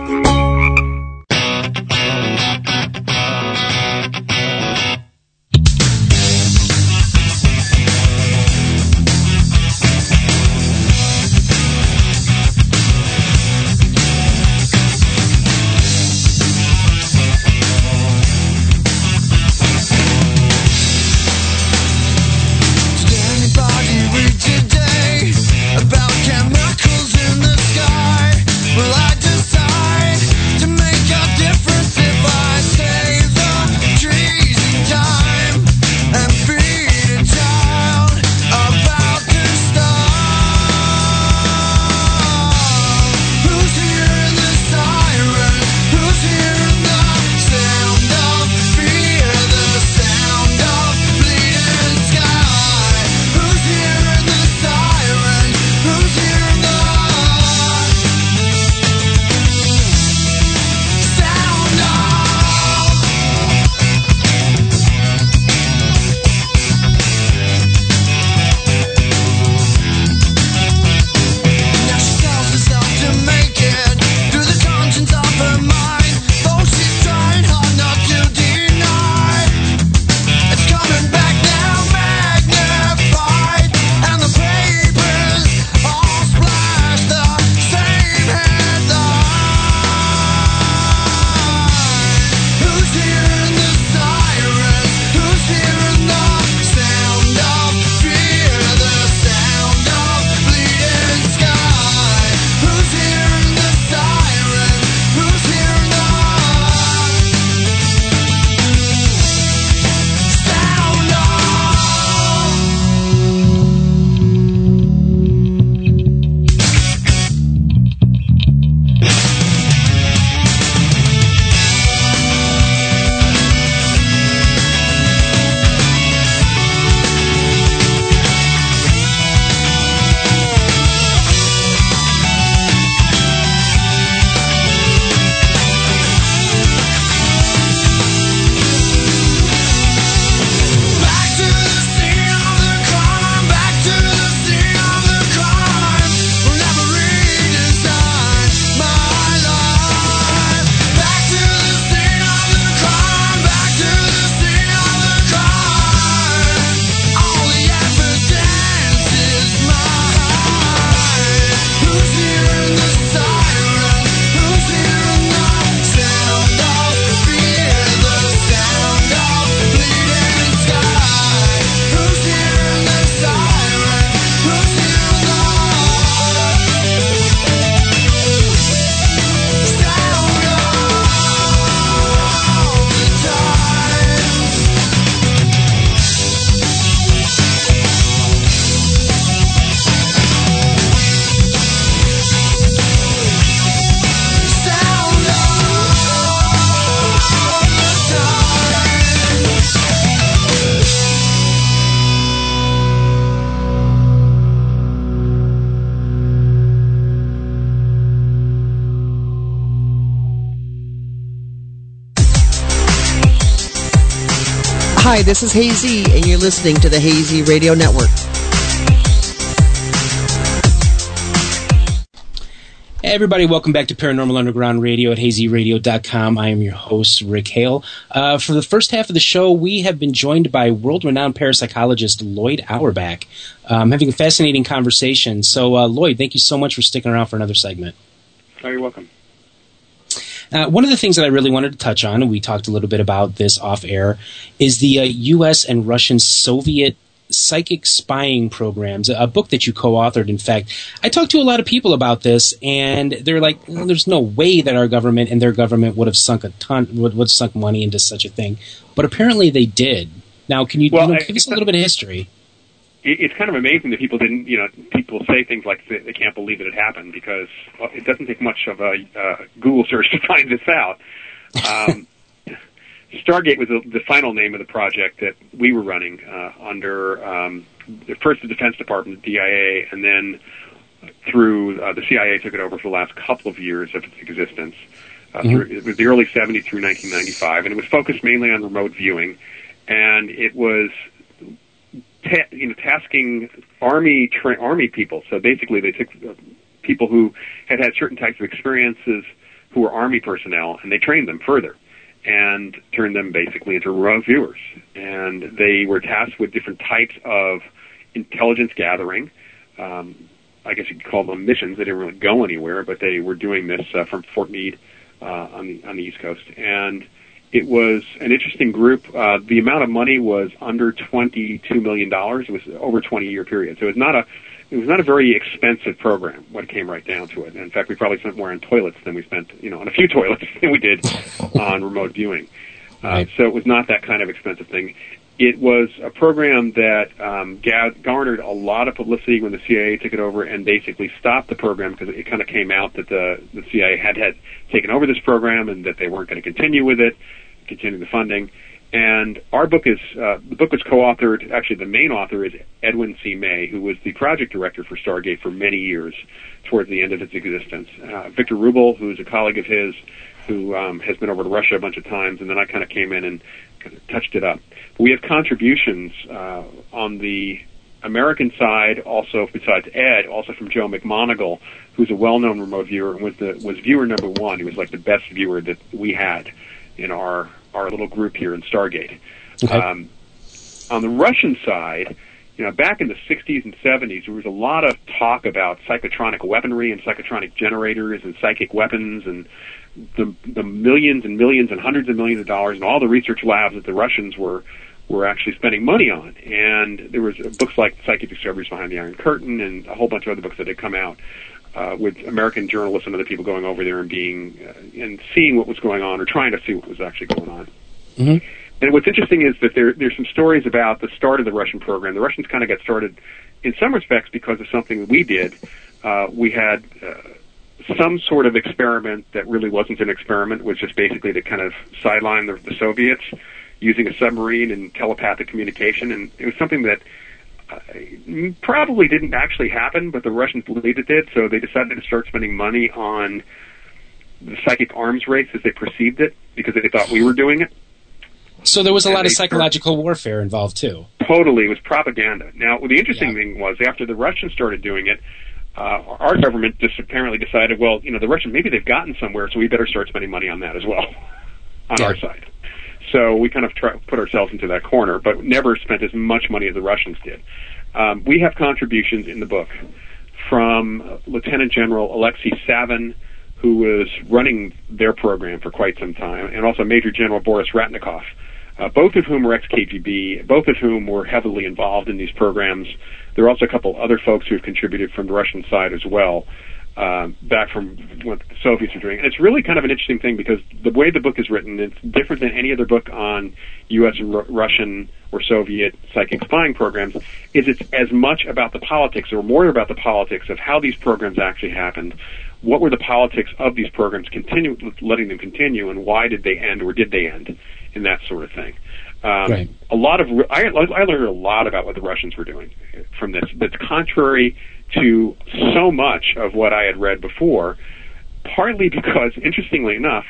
This is Hazy, and you're listening to the Hazy Radio Network. Hey everybody, welcome back to Paranormal Underground Radio at hazyradio.com. I am your host, Rick Hale. Uh, for the first half of the show, we have been joined by world-renowned parapsychologist Loyd Auerbach, um, having a fascinating conversation. So, uh, Lloyd, thank you so much for sticking around for another segment. Oh, you're welcome. Uh, one of the things that I really wanted to touch on, and we talked a little bit about this off air, is the U.S. Uh, and Russian Soviet psychic spying programs, a book that you co-authored. In fact, I talked to a lot of people about this, and they're like, "There's no way that our government and their government would have sunk a ton, would, would have sunk money into such a thing." But apparently, they did. Now, can you, well, you know, give us a little bit of history? It's kind of amazing that people didn't, you know, people say things like they can't believe that it happened because well, it doesn't take much of a uh, Google search to find this out. Um, Stargate was the, the final name of the project that we were running uh, under um, the first the Defense Department, the DIA, and then through uh, the CIA took it over for the last couple of years of its existence. Uh, mm-hmm. through, it was the early 70s through 1995, and it was focused mainly on remote viewing, and it was ta- you know tasking army tra- army people. So basically, they took uh, people who had had certain types of experiences who were army personnel, and they trained them further and turned them basically into remote viewers. And they were tasked with different types of intelligence gathering. Um, I guess you could call them missions. They didn't really go anywhere, but they were doing this uh, from Fort Meade uh, on the on the East Coast, and it was an interesting group. Uh, the amount of money was under twenty-two million dollars. It was over a twenty-year period, so it was not a it was not a very expensive program when it came right down to it. In fact, we probably spent more on toilets than we spent, you know, on a few toilets than we did on remote viewing. Uh, so it was not that kind of expensive thing. It was a program that um, garnered a lot of publicity when the CIA took it over and basically stopped the program because it kind of came out that the, the CIA had had taken over this program and that they weren't going to continue with it, continue the funding. And our book is uh, the book was co-authored. Actually, the main author is Edwin C. May, who was the project director for Stargate for many years, towards the end of its existence. Uh, Victor Rubel, who is a colleague of his, who um, has been over to Russia a bunch of times, and then I kind of came in and kind of touched it up. We have contributions uh, on the American side, also besides Ed, also from Joe McMoneagle, who's a well-known remote viewer and was the was viewer number one. He was like the best viewer that we had in our our little group here in Stargate. Okay. Um, on the Russian side, you know, back in the 60s and 70s, there was a lot of talk about psychotronic weaponry and psychotronic generators and psychic weapons and the, the millions and millions and hundreds of millions of dollars and all the research labs that the Russians were were actually spending money on. And there was books like Psychic Discoveries Behind the Iron Curtain and a whole bunch of other books that had come out uh, with American journalists and other people going over there and being uh, and seeing what was going on or trying to see what was actually going on. Mm-hmm. And what's interesting is that there there's some stories about the start of the Russian program. The Russians kind of got started in some respects because of something that we did. Uh, we had uh, some sort of experiment that really wasn't an experiment, was just basically to kind of sideline the, the Soviets using a submarine and telepathic communication, and it was something that uh, probably didn't actually happen, but the Russians believed it did, so they decided to start spending money on the psychic arms race as they perceived it because they thought we were doing it. So there was a and lot of psychological started, warfare involved too. Totally, it was propaganda. Now, the interesting yeah. thing was after the Russians started doing it, uh, our government just apparently decided, well, you know, the Russians maybe they've gotten somewhere, so we better start spending money on that as well on yeah. our side. So we kind of try, put ourselves into that corner, but never spent as much money as the Russians did. Um, we have contributions in the book from Lieutenant General Alexei Savin, who was running their program for quite some time, and also Major General Boris Ratnikov, uh, both of whom were ex-KGB, both of whom were heavily involved in these programs. There are also a couple other folks who have contributed from the Russian side as well um, back from what the Soviets were doing. And it's really kind of an interesting thing because the way the book is written, it's different than any other book on U.S. and R- Russian or Soviet psychic spying programs. Is it's as much about the politics or more about the politics of how these programs actually happened. What were the politics of these programs, continue letting them continue, and why did they end or did they end, in that sort of thing. Um, right. A lot of I, I learned a lot about what the Russians were doing from this. That's contrary to so much of what I had read before, partly because, interestingly enough,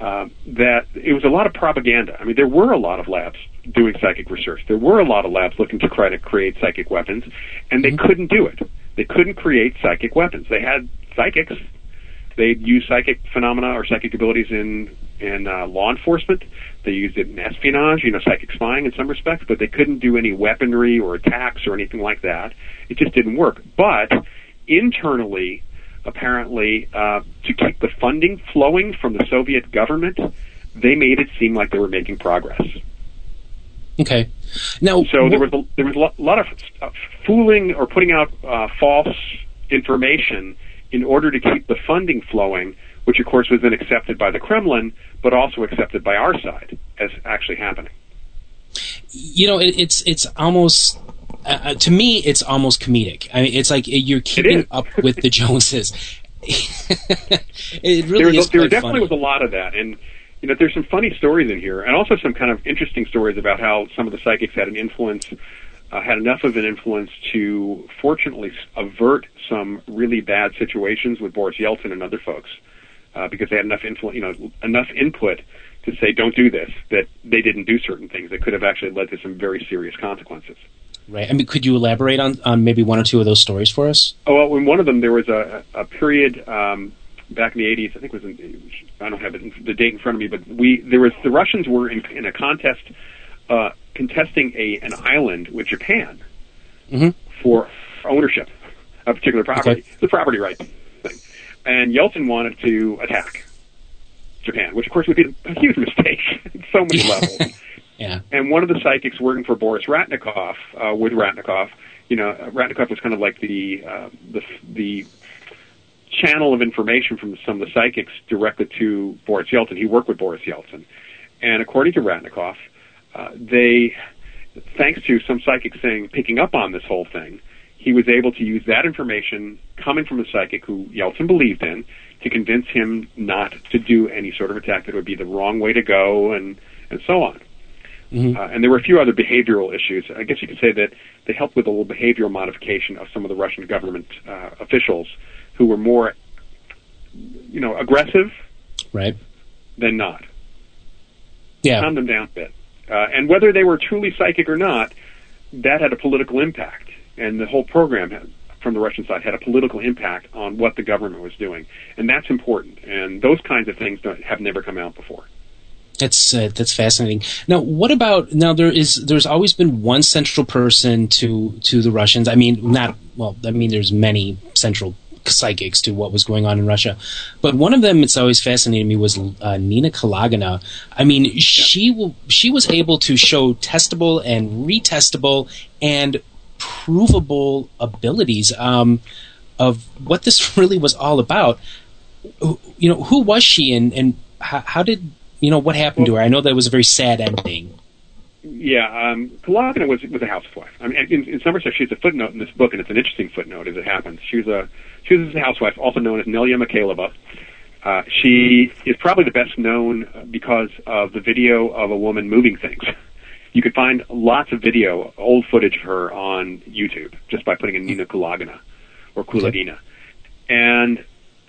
uh, that it was a lot of propaganda. I mean, there were a lot of labs doing psychic research. There were a lot of labs looking to try to create psychic weapons, and they Mm-hmm. couldn't do it. They couldn't create psychic weapons. They had psychics. They'd use psychic phenomena or psychic abilities in in uh, law enforcement. They used it in espionage, you know, psychic spying in some respects, but they couldn't do any weaponry or attacks or anything like that. It just didn't work. But internally, apparently, uh, to keep the funding flowing from the Soviet government, they made it seem like they were making progress. Okay. Now, So there was a, there was a lot of uh, fooling or putting out uh, false information in order to keep the funding flowing, which of course was then accepted by the Kremlin, but also accepted by our side as actually happening. you know, it, it's it's almost uh, uh, to me, it's almost comedic. I mean, it's like you're keeping up with the Joneses. it really there, is there definitely funny. was a lot of that, and you know, there's some funny stories in here, and also some kind of interesting stories about how some of the psychics had an influence, uh, had enough of an influence to fortunately avert some really bad situations with Boris Yeltsin and other folks, uh, because they had enough influence, you know, enough input to say don't do this. That they didn't do certain things that could have actually led to some very serious consequences. right. I mean, could you elaborate on, on maybe one or two of those stories for us? Oh, well, in one of them, there was a, a period um, back in the 80s. I think it was in, I don't have it, in- the date in front of me, but we there was the Russians were in, in a contest uh, contesting a an island with Japan Mm-hmm. for ownership of particular property, Okay. the property rights thing. And Yeltsin wanted to attack Japan, which of course would be a huge mistake at so many levels. Yeah. And one of the psychics working for Boris Ratnikov, uh, with Ratnikov, you know, uh, Ratnikov was kind of like the uh, the the channel of information from some of the psychics directly to Boris Yeltsin. He worked with Boris Yeltsin, and according to Ratnikov, uh, they, thanks to some psychic saying picking up on this whole thing, he was able to use that information coming from a psychic who Yeltsin believed in to convince him not to do any sort of attack that would be the wrong way to go, and and so on. Mm-hmm. Uh, and there were a few other behavioral issues. I guess you could say that they helped with a little behavioral modification of some of the Russian government uh, officials who were more, you know, aggressive Right. than not. Yeah. Calm them down a bit. Uh, and whether they were truly psychic or not, that had a political impact. And the whole program from the Russian side had a political impact on what the government was doing. And that's important. And those kinds of things have never come out before. That's uh, that's fascinating. Now, what about now? There is there's always been one central person to to the Russians. I mean, not well. I mean, there's many central psychics to what was going on in Russia, but one of them it's always fascinated me was uh, Nina Kulagina. I mean, she she was able to show testable and retestable and provable abilities um, of what this really was all about. You know, who was she, and and how, how did you know what happened to her? I know that was a very sad ending. Yeah, um, Kulagina was was a housewife. I mean, in, in some respects, she's a footnote in this book, and it's an interesting footnote as it happens. She was a she was a housewife, also known as Nelia Mikhailova. Uh, she is probably the best known because of the video of a woman moving things. You could find lots of video, old footage of her on YouTube just by putting in Nina Kulagina or Kulagina. And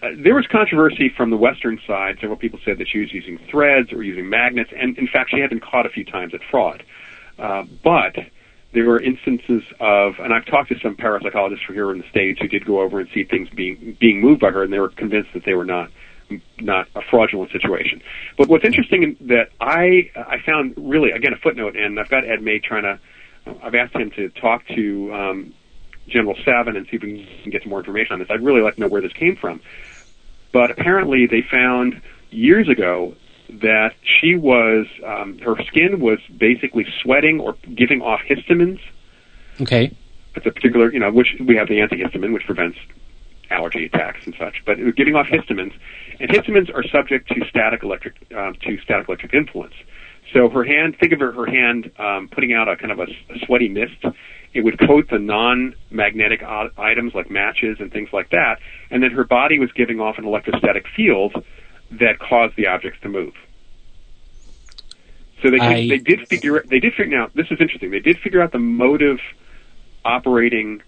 uh, there was controversy from the Western side. Several people said that she was using threads or using magnets, and in fact, she had been caught a few times at fraud. Uh, but there were instances of, and I've talked to some parapsychologists from here in the states who did go over and see things being being moved by her, and they were convinced that they were not not a fraudulent situation. But what's interesting in- that I I found really again a footnote, and I've got Ed May trying to. I've asked him to talk to um, General Savin and see if we can get some more information on this. I'd really like to know where this came from. But apparently, they found years ago that she was um, her skin was basically sweating or giving off histamines. Okay. It's a particular, you know, which we have the antihistamine, which prevents allergy attacks and such. But it was giving off histamines, and histamines are subject to static electric um, to static electric influence. So her hand, think of her, her hand um, putting out a kind of a, a sweaty mist. It would coat the non-magnetic o- items like matches and things like that, and then her body was giving off an electrostatic field that caused the objects to move. So they I- they did figure they did figure out this is interesting. They did figure out the motive operating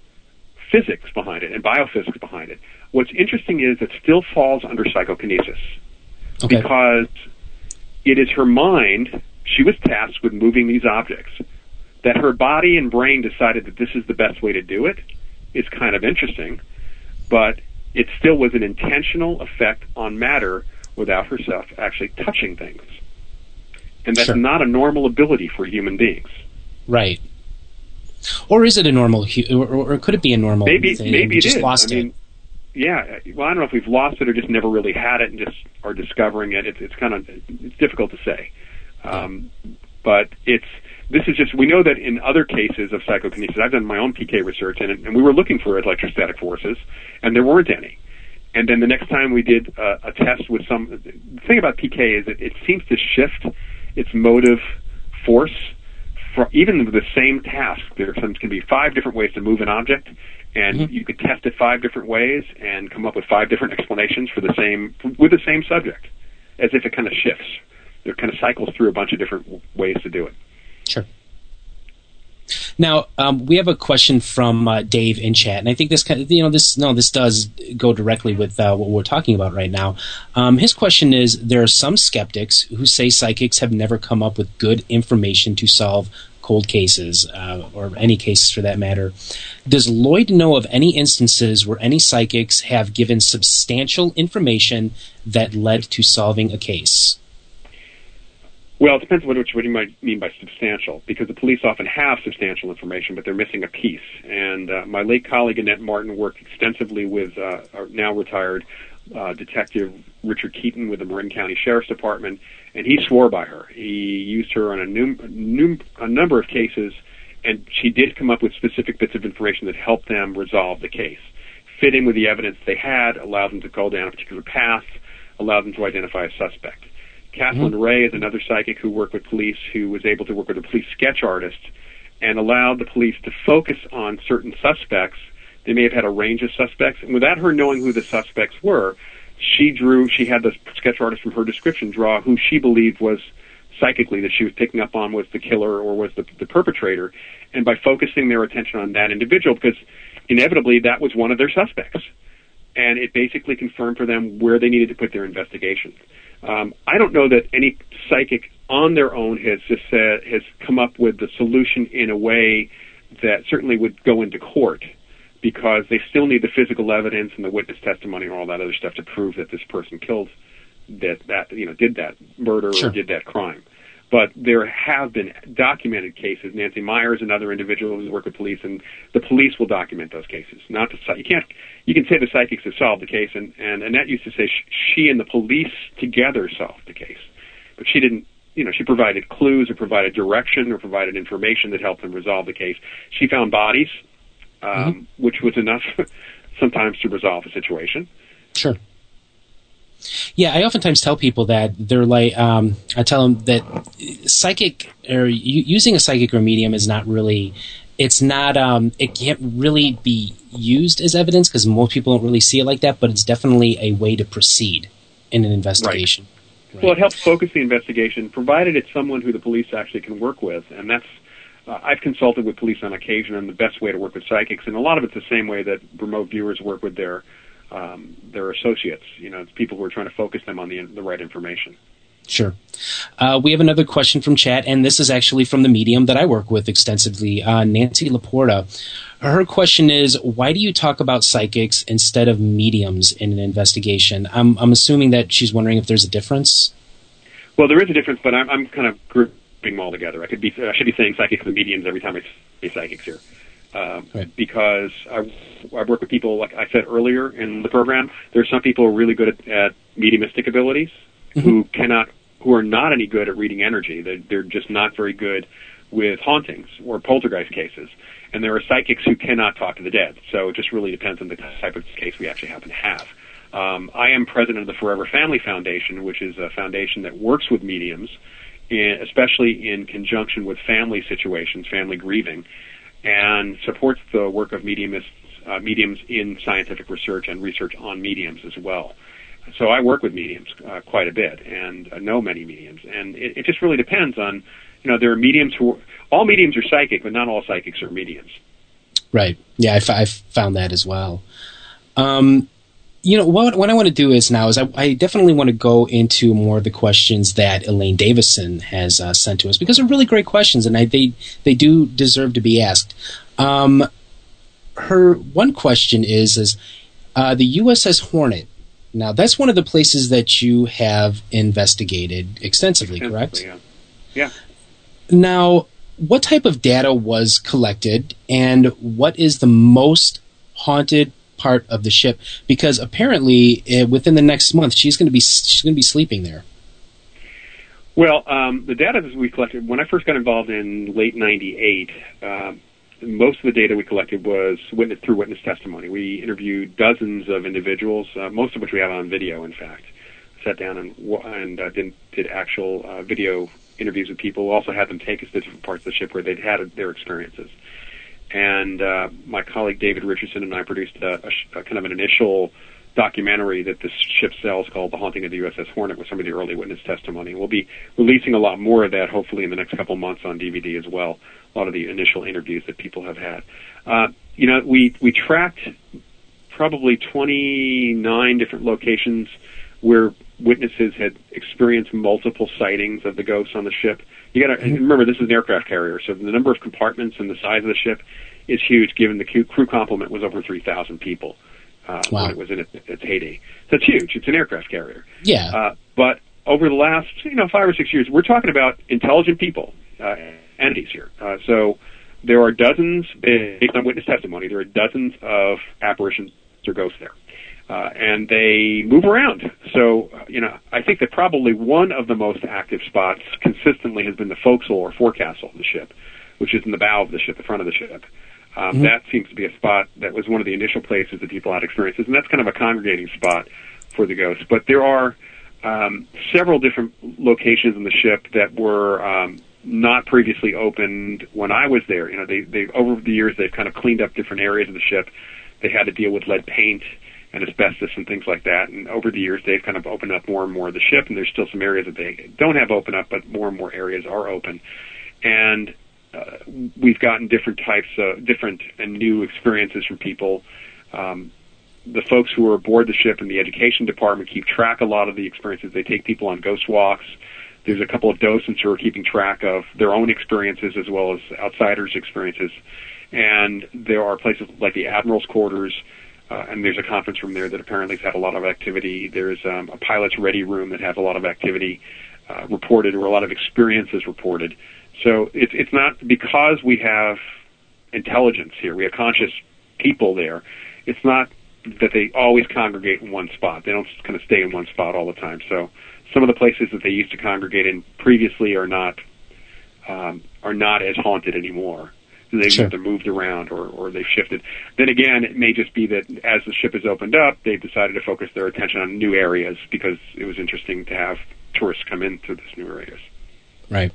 physics behind it and biophysics behind it. What's interesting is it still falls under psychokinesis Okay. because it is her mind. She was tasked with moving these objects. That her body and brain decided that this is the best way to do it is kind of interesting, but it still was an intentional effect on matter without herself actually touching things. And that's Sure. not a normal ability for human beings. Right. Or is it a normal, or, or could it be a normal maybe thing? maybe it just is. lost I mean, it. Yeah. Well, I don't know if we've lost it or just never really had it and just are discovering it. It's it's kind of it's difficult to say. Um, but it's this is just we know that in other cases of psychokinesis, I've done my own PK research and, and we were looking for electrostatic forces, and there weren't any. And then the next time we did uh, a test with some, the thing about PK is that it seems to shift its motive force for even with the same task. There can be five different ways to move an object, and mm-hmm. you could test it five different ways and come up with five different explanations for the same with the same subject, as if it kind of shifts. It kind of cycles through a bunch of different ways to do it. Sure. Now um, we have a question from uh, Dave in chat, and I think this kind of you know this no this does go directly with uh, what we're talking about right now. Um, his question is: There are some skeptics who say psychics have never come up with good information to solve cold cases uh, or any cases for that matter. Does Loyd know of any instances where any psychics have given substantial information that led to solving a case? Well, it depends on what, what you might mean by substantial, because the police often have substantial information, but they're missing a piece. And uh, my late colleague Annette Martin worked extensively with uh, our now retired uh, detective Richard Keaton with the Marin County Sheriff's Department, and he swore by her. He used her on a, num- num- a number of cases, and she did come up with specific bits of information that helped them resolve the case. Fit in with the evidence they had, allowed them to go down a particular path, allowed them to identify a suspect. Kathleen mm-hmm. Ray is another psychic who worked with police who was able to work with a police sketch artist and allowed the police to focus on certain suspects. They may have had a range of suspects, and without her knowing who the suspects were, she drew, she had the sketch artist from her description draw who she believed was psychically that she was picking up on was the killer or was the, the perpetrator. And by focusing their attention on that individual, because inevitably that was one of their suspects, and it basically confirmed for them where they needed to put their investigation. Um, I don't know that any psychic on their own has just said, has come up with the solution in a way that certainly would go into court because they still need the physical evidence and the witness testimony and all that other stuff to prove that this person killed that that you know did that murder Sure. or did that crime. But there have been documented cases. Nancy Myers and other individuals who work with police, and the police will document those cases. Not the you can't you can say the psychics have solved the case, and and Annette used to say sh- she and the police together solved the case, but she didn't. You know, she provided clues or provided direction or provided information that helped them resolve the case. She found bodies, um, which was enough sometimes to resolve a situation. Sure. Yeah, I oftentimes tell people that they're like, um, I tell them that psychic or using a psychic or medium is not really, it's not, um, it can't really be used as evidence because most people don't really see it like that, but it's definitely a way to proceed in an investigation. Well, it helps focus the investigation, provided it's someone who the police actually can work with, and that's. Uh, I've consulted with police on occasion on the best way to work with psychics, and a lot of it's the same way that remote viewers work with their um, their associates. You know, it's people who are trying to focus them on the the right information. Sure. Uh, we have another question from chat, and this is actually from the medium that I work with extensively, uh, Nancy Laporta. Her question is, why do you talk about psychics instead of mediums in an investigation? I'm, I'm assuming that she's wondering if there's a difference. Well, there is a difference, but I'm, I'm kind of grouping them all together. I could be I should be saying psychics and mediums every time I say psychics here. Um, Because I, I work with people, like I said earlier in the program, there are some people who are really good at, at mediumistic abilities who cannot, who are not any good at reading energy. They're, they're just not very good with hauntings or poltergeist cases. And there are psychics who cannot talk to the dead. So it just really depends on the type of case we actually happen to have. Um, I am president of the Forever Family Foundation, which is a foundation that works with mediums, in, especially in conjunction with family situations, family grieving, and supports the work of mediumists, uh, mediums in scientific research and research on mediums as well. So I work with mediums uh, quite a bit and uh, know many mediums, and it, it just really depends on, you know, there are mediums who all mediums are psychic, but not all psychics are mediums. Right. Yeah, I, f- I found that as well. Um, you know what what I want to do is now is I, I definitely want to go into more of the questions that Elaine Davison has uh, sent to us because they're really great questions and I, they they do deserve to be asked. Um, her one question is is uh, the USS Hornet. Now that's one of the places that you have investigated extensively, correct? Yeah. Yeah. Now, what type of data was collected, and what is the most haunted part of the ship? Because apparently, uh, within the next month, she's going to be she's going to be sleeping there. Well, um, the data that we collected when I first got involved in late '98, um, most of the data we collected was witness through witness testimony. We interviewed dozens of individuals, uh, most of which we have on video. In fact, sat down and and uh, did did actual uh, video interviews with people. We also had them take us to different parts of the ship where they'd had their experiences. And uh, my colleague David Richardson and I produced a, a, a kind of an initial documentary that this ship sells called The Haunting of the USS Hornet with some of the early witness testimony. We'll be releasing a lot more of that hopefully in the next couple months on DVD as well. A lot of the initial interviews that people have had. Uh, you know, we we tracked probably 29 different locations where witnesses had experienced multiple sightings of the ghosts on the ship. You got to remember this is an aircraft carrier, so the number of compartments and the size of the ship is huge. Given the crew complement was over 3,000 people uh, wow. when it was in its, its heyday, so it's huge. It's an aircraft carrier. Yeah. Uh, but over the last you know five or six years, we're talking about intelligent people, uh, entities here. Uh, so there are dozens, based on witness testimony, there are dozens of apparitions or ghosts there uh, and they move around. So, uh, you know, I think that probably one of the most active spots consistently has been the forecastle or forecastle of the ship, which is in the bow of the ship, the front of the ship. Um, mm-hmm. That seems to be a spot that was one of the initial places that people had experiences, and that's kind of a congregating spot for the ghosts. But there are um, several different locations in the ship that were um, not previously opened when I was there. You know, they they over the years they've kind of cleaned up different areas of the ship. They had to deal with lead paint and asbestos and things like that. And over the years, they've kind of opened up more and more of the ship, and there's still some areas that they don't have open up, but more and more areas are open. And uh, we've gotten different types of different and new experiences from people. Um, the folks who are aboard the ship in the education department keep track of a lot of the experiences. They take people on ghost walks. There's a couple of docents who are keeping track of their own experiences as well as outsiders' experiences. And there are places like the admiral's quarters uh, and there's a conference room there that apparently has had a lot of activity. There's um, a pilot's ready room that has a lot of activity uh, reported, or a lot of experiences reported. So it's it's not because we have intelligence here, we have conscious people there. It's not that they always congregate in one spot. They don't kind of stay in one spot all the time. So some of the places that they used to congregate in previously are not um, are not as haunted anymore they've sure. either moved around or, or they've shifted. Then again, it may just be that as the ship has opened up, they've decided to focus their attention on new areas because it was interesting to have tourists come into these new areas. Right.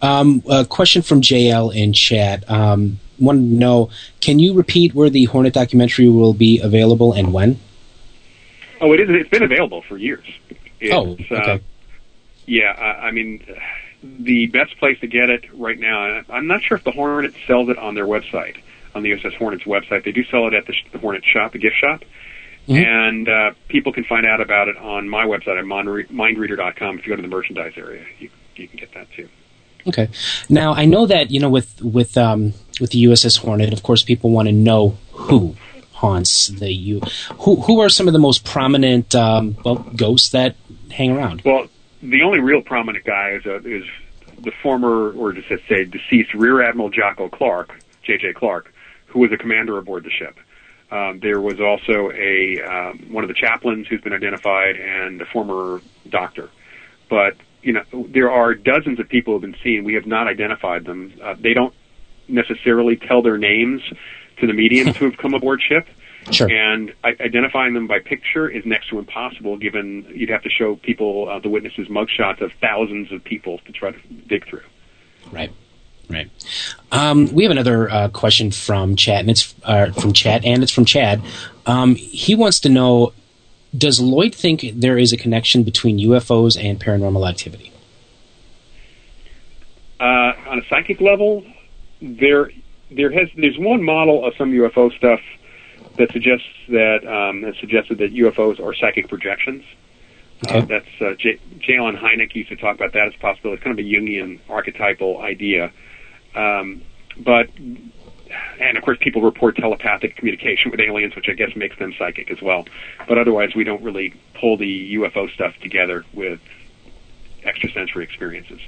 Um, a question from JL in chat. Um, want to know, can you repeat where the Hornet documentary will be available and when? Oh, it is. It's been available for years. It's, oh, okay. Uh, yeah, I, I mean, the best place to get it right now. I'm not sure if the Hornet sells it on their website, on the USS Hornet's website. They do sell it at the, the Hornet shop, the gift shop. Mm-hmm. And uh, people can find out about it on my website at mindreader.com. If you go to the merchandise area, you, you can get that too. Okay. Now I know that you know with with um, with the USS Hornet, of course, people want to know who haunts the U. Who who are some of the most prominent um, well, ghosts that hang around? Well, the only real prominent guy is, uh, is the former, or just say, deceased Rear Admiral Jocko Clark, J.J. Clark, who was a commander aboard the ship. Um, there was also a um, one of the chaplains who's been identified, and a former doctor. But you know, there are dozens of people who have been seen. We have not identified them. Uh, they don't necessarily tell their names to the mediums who have come aboard ship. Sure. And identifying them by picture is next to impossible, given you'd have to show people uh, the witnesses' mugshots of thousands of people to try to dig through. Right. Right. Um, we have another uh, question from chat, and it's uh, from chat, and it's from Chad. Um, he wants to know: Does Loyd think there is a connection between UFOs and paranormal activity? Uh, on a psychic level, there there has there's one model of some UFO stuff that suggests that um, has suggested that UFOs are psychic projections. Okay. Uh, that's uh, J- Jalen Hynek used to talk about that as a possibility. It's kind of a Jungian archetypal idea. Um, but and of course, people report telepathic communication with aliens, which I guess makes them psychic as well. But otherwise, we don't really pull the UFO stuff together with extrasensory experiences.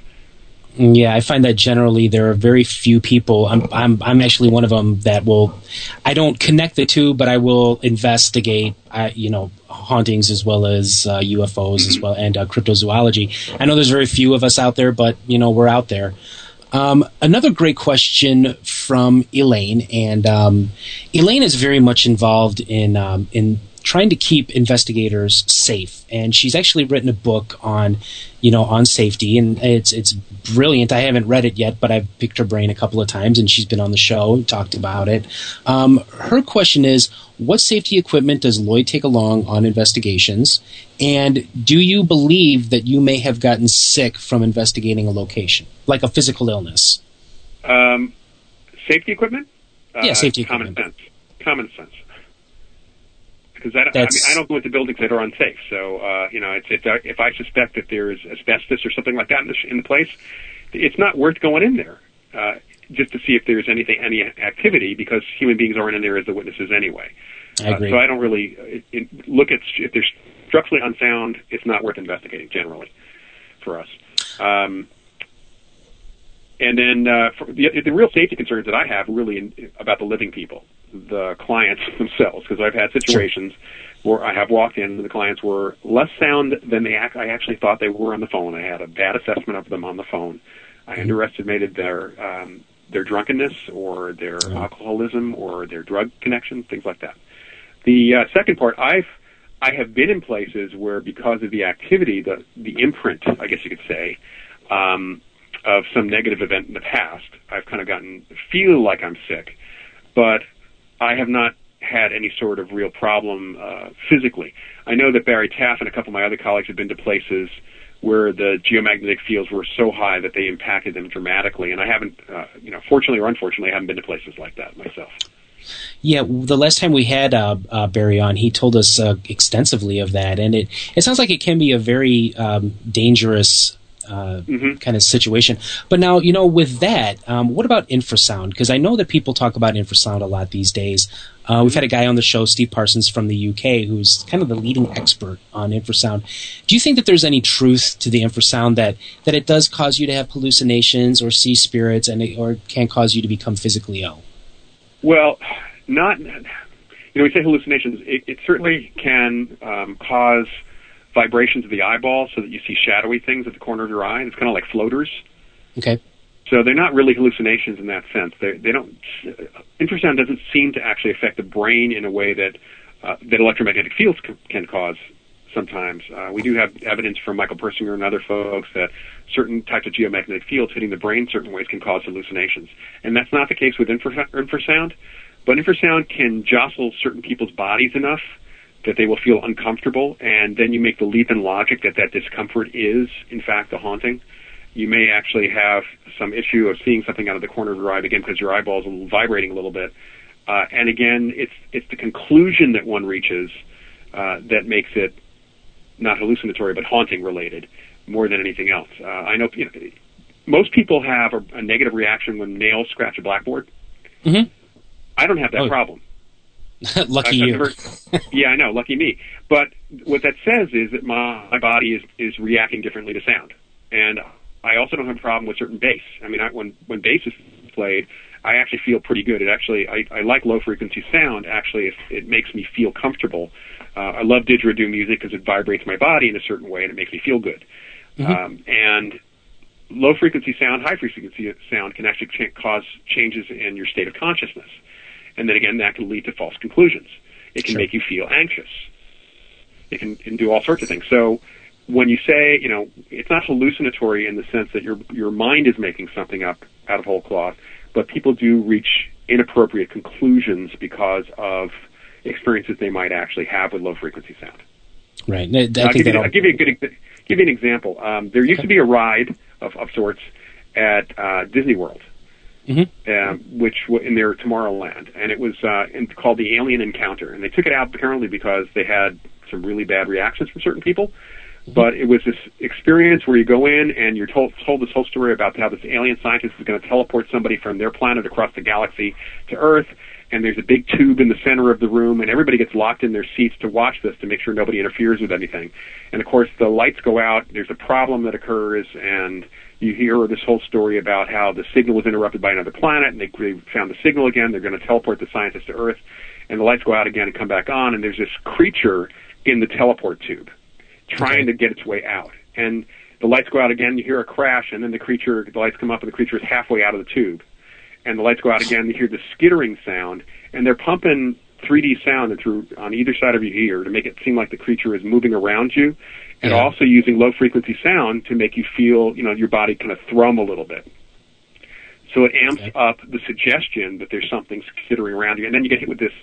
Yeah, I find that generally there are very few people. I'm I'm I'm actually one of them that will. I don't connect the two, but I will investigate. Uh, you know, hauntings as well as uh, UFOs as well and uh, cryptozoology. I know there's very few of us out there, but you know we're out there. Um, another great question from Elaine, and um, Elaine is very much involved in um, in trying to keep investigators safe, and she's actually written a book on, you know, on safety, and it's it's brilliant. I haven't read it yet, but I've picked her brain a couple of times, and she's been on the show and talked about it. Um, her question is, what safety equipment does Loyd take along on investigations, and do you believe that you may have gotten sick from investigating a location, like a physical illness? Um, safety equipment? Yeah, safety common equipment. sense. Common sense. Because I, don't- I, mean, I don't go into buildings that are unsafe. So uh, you know, it's, it's, uh, if I suspect that there is asbestos or something like that in the, in the place, it's not worth going in there uh, just to see if there's anything, any activity, because human beings aren't in there as the witnesses anyway. I agree. Uh, so I don't really uh, it, it, look at if there's structurally unsound. It's not worth investigating generally for us. Um, and then uh, for the, the real safety concerns that I have really in, about the living people, the clients themselves, because I've had situations where I have walked in and the clients were less sound than they ac- I actually thought they were on the phone. I had a bad assessment of them on the phone. I underestimated their um, their drunkenness or their alcoholism or their drug connection, things like that. The uh, second part, I've I have been in places where because of the activity, the the imprint, I guess you could say, um, of some negative event in the past, I've kind of gotten feel like I'm sick, but I have not had any sort of real problem uh, physically. I know that Barry Taff and a couple of my other colleagues have been to places where the geomagnetic fields were so high that they impacted them dramatically, and I haven't, uh, you know, fortunately or unfortunately, I haven't been to places like that myself. Yeah, the last time we had uh, uh, Barry on, he told us uh, extensively of that, and it it sounds like it can be a very um, dangerous. Uh, kind of situation, but now you know with that, um, what about infrasound? Because I know that people talk about infrasound a lot these days. Uh, we've had a guy on the show, Steve Parsons from the UK, who's kind of the leading expert on infrasound. Do you think that there's any truth to the infrasound that that it does cause you to have hallucinations or see spirits, and it, or can cause you to become physically ill? Well, not. You know, we say hallucinations. It, it certainly can um, cause vibrations of the eyeball, so that you see shadowy things at the corner of your eye. It's kind of like floaters. Okay. So they're not really hallucinations in that sense. They they don't. Infrasound doesn't seem to actually affect the brain in a way that uh, that electromagnetic fields can, can cause. Sometimes uh, we do have evidence from Michael Persinger and other folks that certain types of geomagnetic fields hitting the brain certain ways can cause hallucinations, and that's not the case with infra- infrasound. But infrasound can jostle certain people's bodies enough that they will feel uncomfortable, and then you make the leap in logic that that discomfort is, in fact, a haunting. You may actually have some issue of seeing something out of the corner of your eye again because your eyeball is vibrating a little bit. Uh, and again, it's it's the conclusion that one reaches uh, that makes it not hallucinatory but haunting related more than anything else. Uh, I know, you know most people have a, a negative reaction when nails scratch a blackboard. Mm-hmm. I don't have that Oh. problem. Lucky I've you. never- yeah, I know. Lucky me. But what that says is that my, my body is is reacting differently to sound, and I also don't have a problem with certain bass. I mean, I, when when bass is played, I actually feel pretty good. It actually, I, I like low frequency sound. Actually, if it makes me feel comfortable. Uh, I love didgeridoo music because it vibrates my body in a certain way and it makes me feel good. Um, and low frequency sound, high frequency sound can actually ch- cause changes in your state of consciousness. And then again, that can lead to false conclusions. It can Sure. make you feel anxious. It can, can do all sorts of things. So when you say, you know, it's not hallucinatory in the sense that your your mind is making something up out of whole cloth, but people do reach inappropriate conclusions because of experiences they might actually have with low frequency sound. Right. I, I I'll, give you, I'll give you a good give you an example. Um, there used to be a ride of, of sorts at uh, Disney World, mm-hmm. um, which w- in their Tomorrowland, and it was uh, in, called the Alien Encounter, and they took it out apparently because they had some really bad reactions from certain people. But it was this experience where you go in and you're told, told this whole story about how this alien scientist is going to teleport somebody from their planet across the galaxy to Earth, and there's a big tube in the center of the room, and everybody gets locked in their seats to watch this to make sure nobody interferes with anything. And of course, the lights go out. There's a problem that occurs, and you hear this whole story about how the signal was interrupted by another planet, and they, they found the signal again. They're going to teleport the scientists to Earth, and the lights go out again and come back on, and there's this creature in the teleport tube trying to get its way out. And the lights go out again, you hear a crash, and then the creature, the lights come up, and the creature is halfway out of the tube. And the lights go out again, you hear the skittering sound, and they're pumping 3D sound through on either side of your ear to make it seem like the creature is moving around you, and yeah. also using low frequency sound to make you feel, you know, your body kind of thrum a little bit. So it amps okay. up the suggestion that there's something skittering around you, and then you get hit with this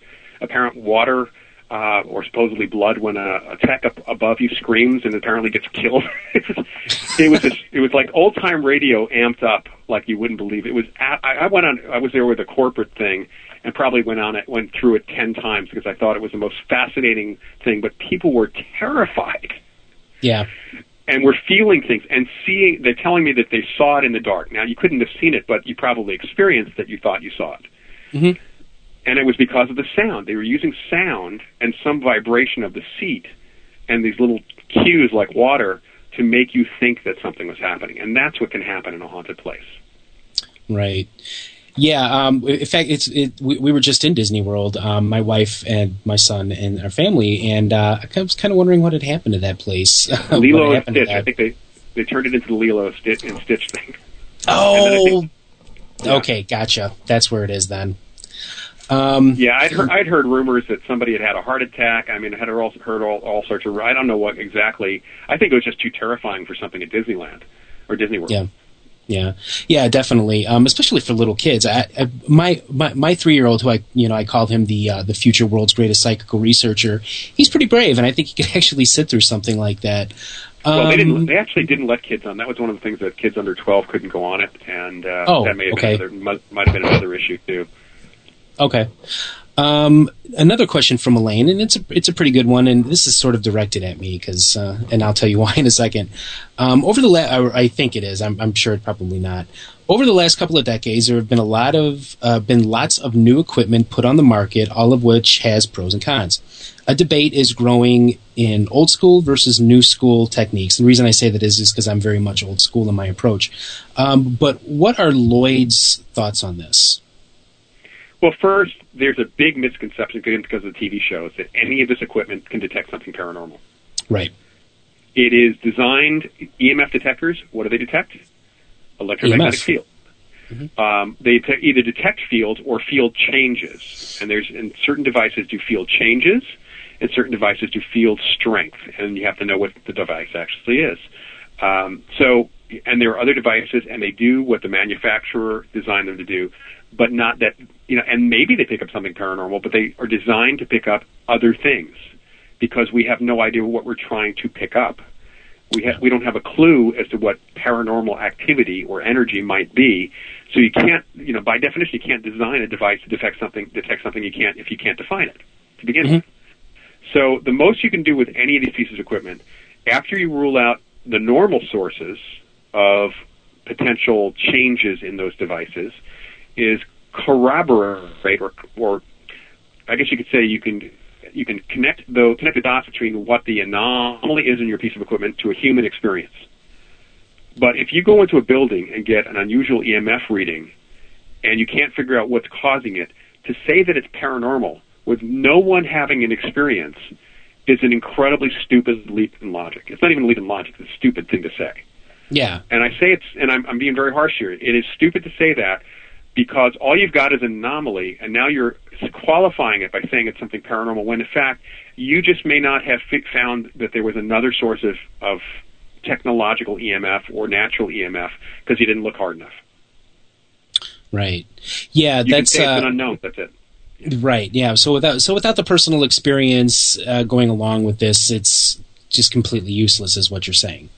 apparent water uh, or supposedly blood when a, a tech up above you screams and apparently gets killed. it was just, it was like old time radio amped up like you wouldn't believe. It was at, I, I went on I was there with a corporate thing and probably went on it went through it ten times because I thought it was the most fascinating thing. But people were terrified. Yeah. And we're feeling things and seeing. They're telling me that they saw it in the dark. Now you couldn't have seen it, but you probably experienced that you thought you saw it. Mm-hmm and it was because of the sound. They were using sound and some vibration of the seat and these little cues like water to make you think that something was happening. And that's what can happen in a haunted place. Right. Yeah. Um, in fact, it's it, we, we, were just in Disney World, um, my wife and my son and our family, and uh, I was kind of wondering what had happened to that place. Lilo and Stitch. I think they they turned it into the Lilo Stitch and Stitch thing. Oh. Think, yeah. Okay, gotcha. That's where it is then. Um, yeah, I'd heard, I'd heard rumors that somebody had had a heart attack. I mean, I had also heard all, all sorts of. I don't know what exactly. I think it was just too terrifying for something at Disneyland or Disney World. Yeah. Yeah, yeah, definitely. Um, especially for little kids. I, I, my my, my three year old, who I you know I called him the uh, the future world's greatest psychical researcher. He's pretty brave, and I think he could actually sit through something like that. Um, well, they didn't. Um, they actually didn't let kids on. That was one of the things that kids under twelve couldn't go on it, and uh, oh, that may have okay. been another, might have been another issue too. Okay. Um, another question from Elaine, and it's a it's a pretty good one, and this is sort of directed at me because, uh, and I'll tell you why in a second. Um, over the la- I think it is. I'm, I'm sure it probably not. Over the last couple of decades, there have been a lot of uh, been lots of new equipment put on the market, all of which has pros and cons. A debate is growing in old school versus new school techniques. The reason I say that is is because I'm very much old school in my approach. Um, but what are Loyd's thoughts on this? Well, first, there's a big misconception because of the TV shows that any of this equipment can detect something paranormal. Right. It is designed EMF detectors. What do they detect? Electromagnetic EMF. field. Mm-hmm. Um, they te- either detect fields or field changes, and there's and certain devices do field changes, and certain devices do field strength, and you have to know what the device actually is. Um, so, and there are other devices, and they do what the manufacturer designed them to do but not that you know. And maybe they pick up something paranormal, but they are designed to pick up other things because we have no idea what we're trying to pick up. We ha- we don't have a clue as to what paranormal activity or energy might be. So you can't, you know, by definition, you can't design a device to detect something detect something you can't if you can't define it to begin mm-hmm. with. So the most you can do with any of these pieces of equipment, after you rule out the normal sources of potential changes in those devices, is corroborate or, or I guess you could say you can you can connect the connect the dots between what the anomaly is in your piece of equipment to a human experience. But if you go into a building and get an unusual EMF reading and you can't figure out what's causing it, to say that it's paranormal with no one having an experience is an incredibly stupid leap in logic. It's not even a leap in logic, it's a stupid thing to say. Yeah. And I say it's, and I'm, I'm being very harsh here, it is stupid to say that because all you've got is an anomaly, and now you're qualifying it by saying it's something paranormal, when in fact you just may not have found that there was another source of, of technological EMF or natural EMF because you didn't look hard enough. Right. Yeah, you that's uh, an unknown. That's it. Right. Yeah. So without so without the personal experience uh, going along with this, it's just completely useless, is what you're saying.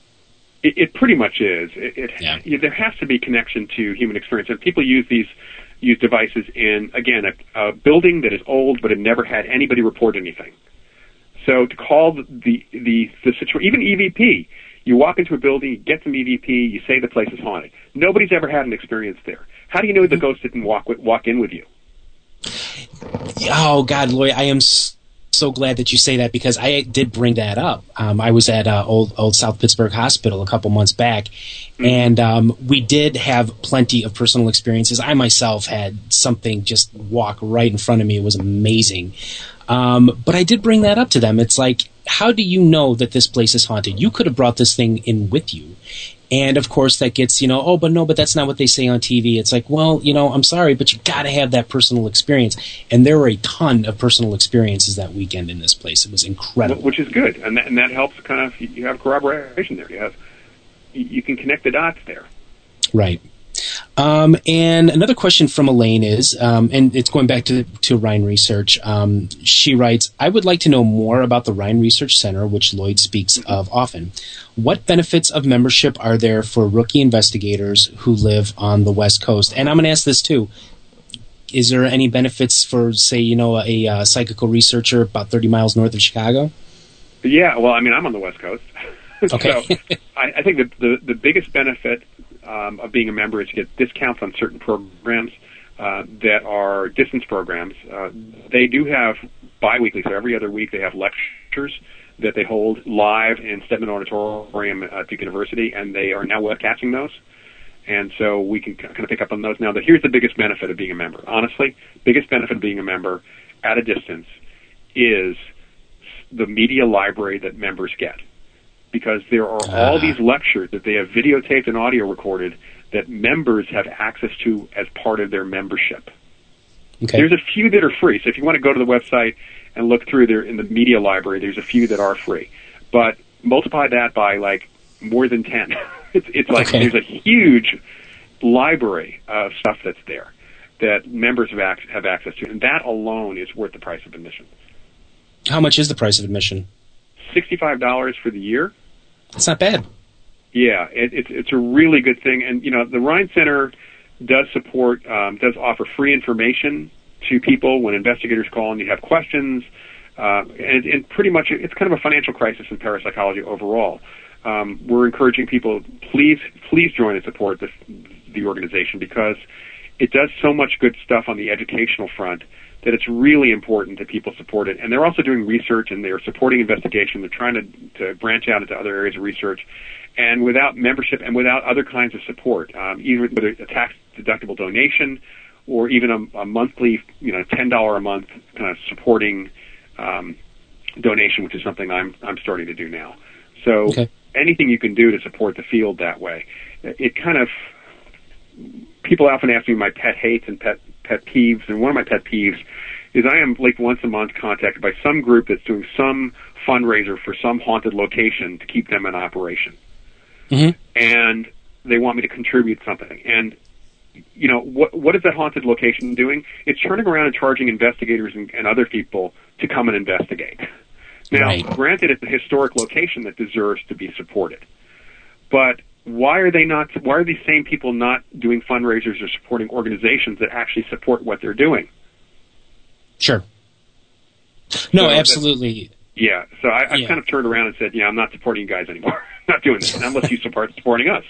It, it pretty much is. It, it Yeah. you- there has to be connection to human experience, and people use these use devices in again a, a building that is old but had never had anybody report anything. So to call the the the, the situation, even EVP, you walk into a building, you get some EVP, you say the place is haunted. Nobody's ever had an experience there. How do you know the mm-hmm. ghost didn't walk walk in with you? Oh God, Loyd, I am s- so glad that you say that because I did bring that up. Um, I was at uh, old old South Pittsburgh Hospital a couple months back, and um, we did have plenty of personal experiences. I myself had something just walk right in front of me. It was amazing. Um, but I did bring that up to them. It's like, how do you know that this place is haunted? You could have brought this thing in with you. And of course, that gets, you know, oh, but no, but that's not what they say on TV. It's like, well, you know, I'm sorry, but you got to have that personal experience. And there were a ton of personal experiences that weekend in this place. It was incredible. which is good, and that, and that helps. Kind of, you have corroboration there. You have, you you can connect the dots there. Right. Um, and another question from Elaine is, um, and it's going back to to Rhine Research. Um, she writes, "I would like to know more about the Rhine Research Center, which Loyd speaks of often. What benefits of membership are there for rookie investigators who live on the West Coast?" And I'm going to ask this too: Is there any benefits for, say, you know, a, uh psychical researcher about 30 miles north of Chicago? Yeah, well, I mean, I'm on the West Coast, Okay. so I, I think the, the the biggest benefit um, of being a member is you get discounts on certain programs uh, that are distance programs. Uh, they do have biweekly, so every other week they have lectures that they hold live in Stedman Auditorium at Duke University, and they are now webcasting those. And so we can kind of pick up on those now. But here's the biggest benefit of being a member. Honestly, biggest benefit of being a member at a distance is the media library that members get. Because there are all ah. these lectures that they have videotaped and audio recorded that members have access to as part of their membership. Okay. There's a few that are free. So if you want to go to the website and look through there in the media library, there's a few that are free. But multiply that by like more than 10. it's, it's like Okay. there's a huge library of stuff that's there that members have, ac- have access to. And that alone is worth the price of admission. How much is the price of admission? $65 for the year. It's not bad. Yeah, it, it's it's a really good thing, and you know the Rhine Center does support um, does offer free information to people when investigators call and you have questions, uh, and, and pretty much it's kind of a financial crisis in parapsychology overall. Um, we're encouraging people please please join and support the the organization because it does so much good stuff on the educational front that it's really important that people support it. And they're also doing research and they're supporting investigation. They're trying to, to branch out into other areas of research. And without membership and without other kinds of support, um, either whether a tax deductible donation or even a, a monthly, you know, ten dollar a month kind of supporting um, donation, which is something I'm I'm starting to do now. So Okay. anything you can do to support the field that way, it kind of people often ask me my pet hates and pet pet peeves, and one of my pet peeves is I am like once a month contacted by some group that's doing some fundraiser for some haunted location to keep them in operation, Mhm. and they want me to contribute something. And you know what? What is that haunted location doing? It's turning around and charging investigators and, and other people to come and investigate. Now, Right. granted, it's a historic location that deserves to be supported, but why are they not? Why are these same people not doing fundraisers or supporting organizations that actually support what they're doing? Sure. No, So absolutely. Yeah, so I, I've Yeah. kind of turned around and said, "Yeah, I'm not supporting you guys anymore. I'm not doing this unless you support supporting us."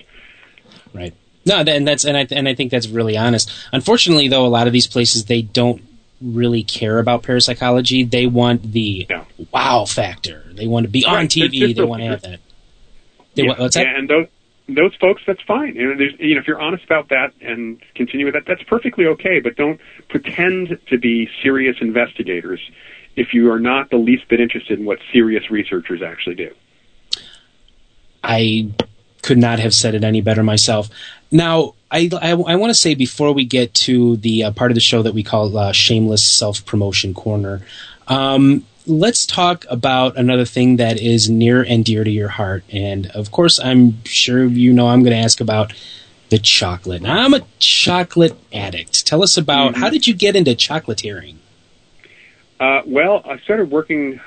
Right. No, and that's and I and I think that's really honest. Unfortunately, though, a lot of these places they don't really care about parapsychology. They want the Yeah. wow factor. They want to be on Right, they're- TV. they want to have that. They yeah, want, what's that? yeah, and those those folks, that's fine. You know, you know, if you're honest about that and continue with that, that's perfectly okay. But don't pretend to be serious investigators if you are not the least bit interested in what serious researchers actually do. I could not have said it any better myself. Now, I, I, I want to say before we get to the uh, part of the show that we call uh, Shameless Self Promotion Corner, um, let's talk about another thing that is near and dear to your heart. And of course, I'm sure you know I'm going to ask about the chocolate. Now, I'm a chocolate addict. Tell us about how did you get into chocolatiering? Uh, well, I started working.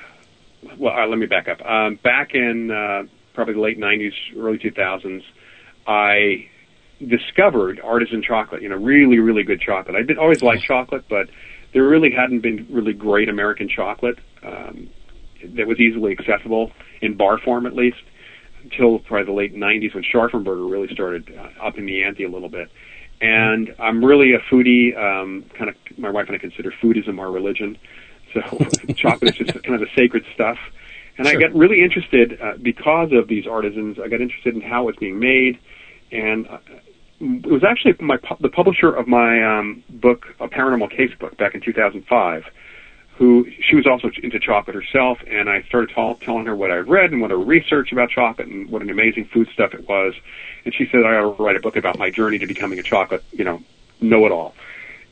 Well, uh, let me back up. Um, back in uh, probably the late '90s, early 2000s, I discovered artisan chocolate. You know, really, really good chocolate. I did always like chocolate, but there really hadn't been really great American chocolate um, that was easily accessible in bar form, at least, until probably the late '90s when Scharffen Berger really started uh, upping the ante a little bit. And I'm really a foodie. Um, kind of, my wife and I consider foodism our religion. So chocolate is just kind of the sacred stuff. And sure. I got really interested uh, because of these artisans. I got interested in how it's being made, and uh, it was actually my the publisher of my um, book, a paranormal case book, back in 2005. Who she was also into chocolate herself, and I started t- telling her what I read and what I researched about chocolate and what an amazing food stuff it was. And she said I ought to write a book about my journey to becoming a chocolate, you know, know-it-all.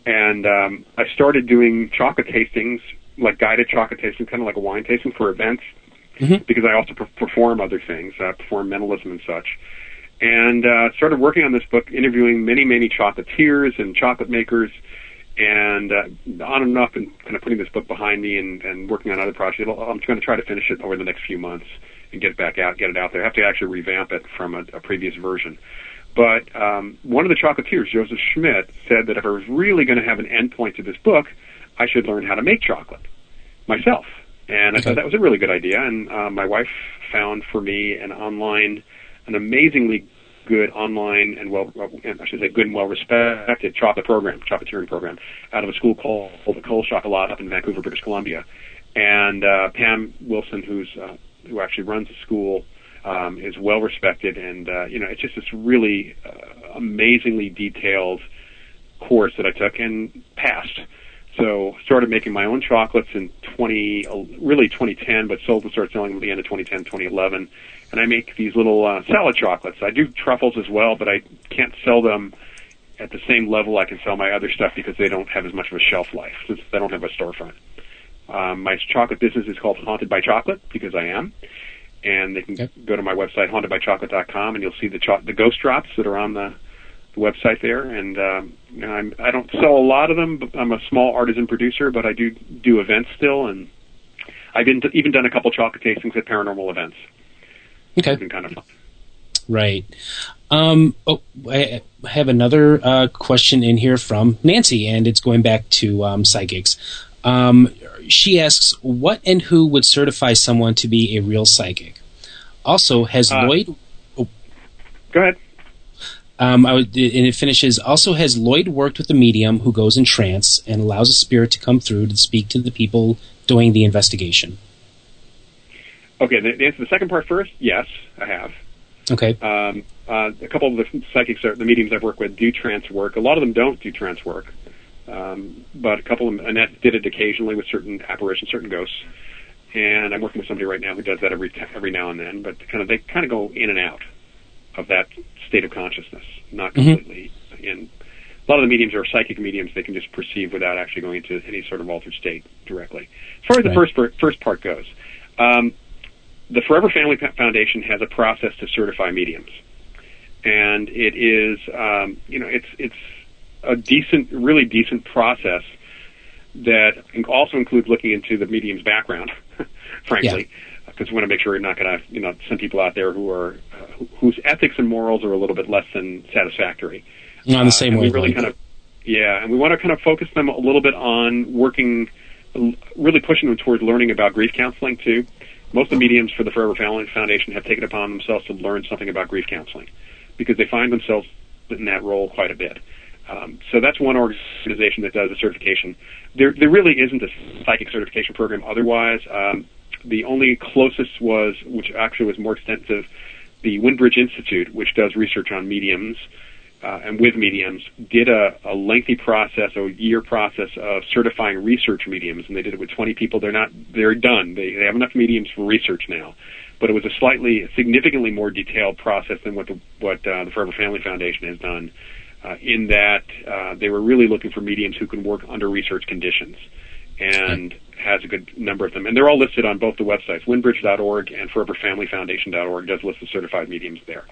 And um, I started doing chocolate tastings, like guided chocolate tastings, kind of like a wine tasting for events, mm-hmm. because I also per- perform other things, uh, perform mentalism and such and uh, started working on this book, interviewing many, many chocolatiers and chocolate makers, and uh, on and off, and kind of putting this book behind me and, and working on other projects. I'm going to try to finish it over the next few months and get it back out, get it out there. I have to actually revamp it from a, a previous version. But um, one of the chocolatiers, Joseph Schmidt, said that if I was really going to have an endpoint to this book, I should learn how to make chocolate myself. And I thought that was a really good idea. And uh, my wife found for me an online an amazingly good online and well, I should say good and well respected chocolate program, chocolate chocolatiering program, out of a school called the Ecole Chocolat up in Vancouver, British Columbia. And uh, Pam Wilson, who's uh, who actually runs the school, um, is well respected, and uh, you know it's just this really uh, amazingly detailed course that I took and passed. So started making my own chocolates in 20, really 2010, but sold and started selling them at the end of 2010, 2011 and I make these little uh, salad chocolates. I do truffles as well, but I can't sell them at the same level I can sell my other stuff because they don't have as much of a shelf life since they don't have a storefront. Um, my chocolate business is called Haunted by Chocolate because I am, and they can okay. go to my website hauntedbychocolate.com and you'll see the cho- the ghost drops that are on the, the website there. And um, you know, I'm, I don't sell a lot of them. But I'm a small artisan producer, but I do do events still, and I've been even done a couple chocolate tastings at paranormal events. Okay. kind of fun. Right. Um, oh, I have another uh, question in here from Nancy, and it's going back to um, psychics. Um, she asks, "What and who would certify someone to be a real psychic?" Also, has uh, Loyd? Oh, go ahead. Um, would, and it finishes. Also, has Loyd worked with a medium who goes in trance and allows a spirit to come through to speak to the people doing the investigation? Okay, the, the answer to the second part first. Yes, I have. Okay. Um, uh, a couple of the psychics, are, the mediums I've worked with, do trance work. A lot of them don't do trance work, um, but a couple of them, Annette did it occasionally with certain apparitions, certain ghosts. And I'm working with somebody right now who does that every t- every now and then. But kind of they kind of go in and out of that state of consciousness, not mm-hmm. completely mm-hmm. in. A lot of the mediums are psychic mediums; they can just perceive without actually going into any sort of altered state directly. As far as right. the first first part goes, um, the Forever Family Foundation has a process to certify mediums, and it is, um, you know, it's it's a decent, really decent process that also includes looking into the medium's background, frankly, because yeah. we want to make sure we're not going to, you know, send people out there who are whose ethics and morals are a little bit less than satisfactory. On the same uh, way, we really kind of, yeah, and we want to kind of focus them a little bit on working, really pushing them towards learning about grief counseling too most of the mediums for the Forever Family Foundation have taken upon themselves to learn something about grief counseling because they find themselves in that role quite a bit. Um, so that's one organization that does a certification. There, there really isn't a psychic certification program otherwise. Um, the only closest was, which actually was more extensive, the Windbridge Institute, which does research on mediums uh, and with mediums did a, a lengthy process, a year process of certifying research mediums, and they did it with 20 people. They're not, they're done. They, they have enough mediums for research now, but it was a slightly, significantly more detailed process than what the what uh, the Forever Family Foundation has done. Uh, in that uh, they were really looking for mediums who can work under research conditions, and has a good number of them. And they're all listed on both the websites, windbridge.org and foreverfamilyfoundation.org does list the certified mediums there.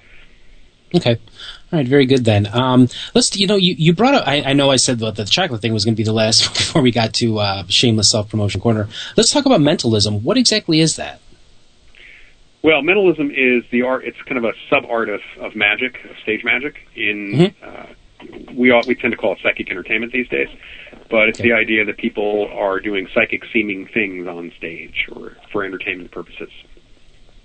Okay. All right. Very good then. Um, let's, you know, you, you brought up, I, I know I said that the chocolate thing was going to be the last before we got to, uh, shameless self promotion corner. Let's talk about mentalism. What exactly is that? Well, mentalism is the art. It's kind of a sub art of, of magic, of stage magic. In Mm-hmm. uh, we all, we tend to call it psychic entertainment these days, but it's the idea that people are doing psychic seeming things on stage or for entertainment purposes.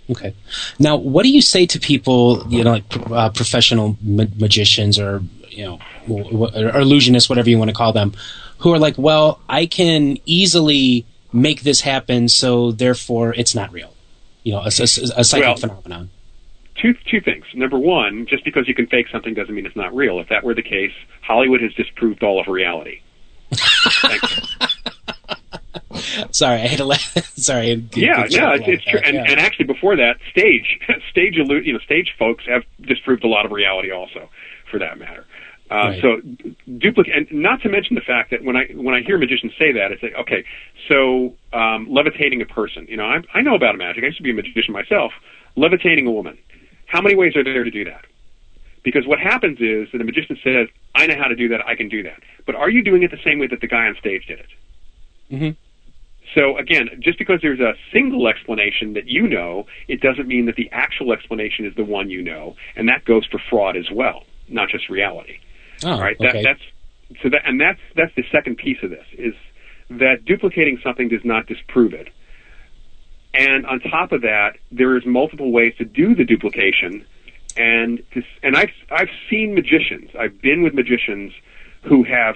Okay. Now, what do you say to people, you know, like uh, professional ma- magicians or you know, or illusionists, whatever you want to call them, who are like, well, I can easily make this happen, so therefore it's not real. You know, a, a, a psychic Well- phenomenon. two two things. Number one, just because you can fake something doesn't mean it's not real. If that were the case, Hollywood has disproved all of reality. Sorry, I had a let. Sorry. good- yeah, good chuckle it's, it's true. And, yeah. and actually, before that, stage stage you know stage folks have disproved a lot of reality also, for that matter. Uh, Right. So duplicate, and not to mention the fact that when I when I hear magicians say that, it's like okay, so um, levitating a person. You know, I, I know about magic. I used to be a magician myself. Levitating a woman. How many ways are there to do that? Because what happens is that a magician says, "I know how to do that. I can do that." But are you doing it the same way that the guy on stage did it? Mhm. So again, just because there's a single explanation that you know, it doesn't mean that the actual explanation is the one you know, and that goes for fraud as well, not just reality. Oh, All right, okay. that's so that, and that's that's the second piece of this is that duplicating something does not disprove it. And on top of that, there is multiple ways to do the duplication, and to, and I've I've seen magicians, I've been with magicians who have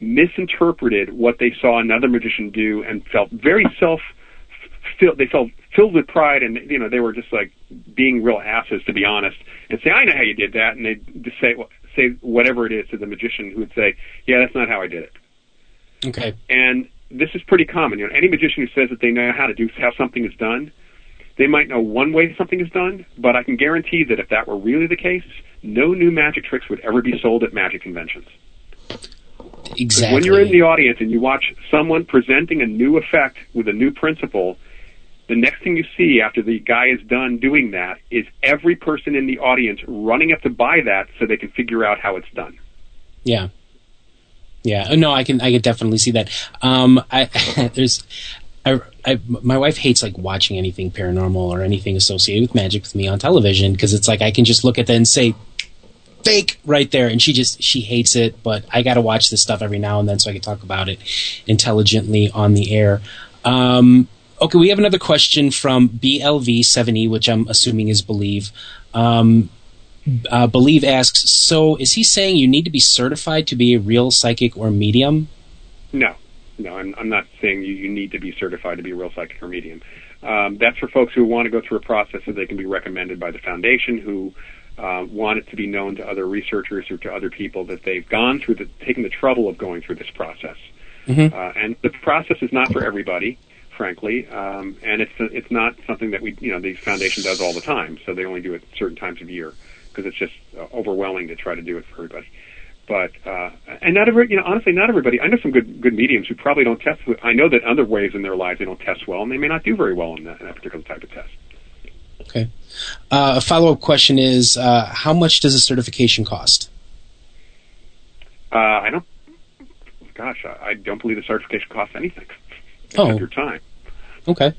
misinterpreted what they saw another magician do and felt very self filled they felt filled with pride and you know they were just like being real asses to be honest and say I know how you did that and they just say say whatever it is to the magician who would say yeah that's not how I did it Okay. and this is pretty common. You know any magician who says that they know how to do how something is done they might know one way something is done but I can guarantee that if that were really the case no new magic tricks would ever be sold at magic conventions Exactly. when you're in the audience and you watch someone presenting a new effect with a new principle, the next thing you see after the guy is done doing that is every person in the audience running up to buy that so they can figure out how it's done. Yeah. Yeah. Uh, No, I can. I can definitely see that. Um, I there's. I, I, my wife hates like watching anything paranormal or anything associated with magic with me on television because it's like I can just look at that and say fake right there and she just she hates it but I got to watch this stuff every now and then so I can talk about it intelligently on the air. Um, okay, we have another question from BLV7E which I'm assuming is believe. Um, uh, believe asks, so is he saying you need to be certified to be a real psychic or medium? No, no, I'm, I'm not saying you, you need to be certified to be a real psychic or medium. Um, that's for folks who want to go through a process so they can be recommended by the foundation, who uh, want it to be known to other researchers or to other people that they've gone through the, taken the trouble of going through this process. Mhm. Uh, and the process is not for everybody, frankly, um, and it's it's not something that we you know the foundation does all the time. So they only do it certain times of year because it's just uh, overwhelming to try to do it for everybody. But uh, and not every you know honestly not everybody. I know some good good mediums who probably don't test. I know that other ways in their lives they don't test well, and they may not do very well in that, in that particular type of test. Okay. Uh, a follow up question is uh, how much does a certification cost? Uh, I don't. Gosh, I, I don't believe the certification costs anything Oh. your time. Okay.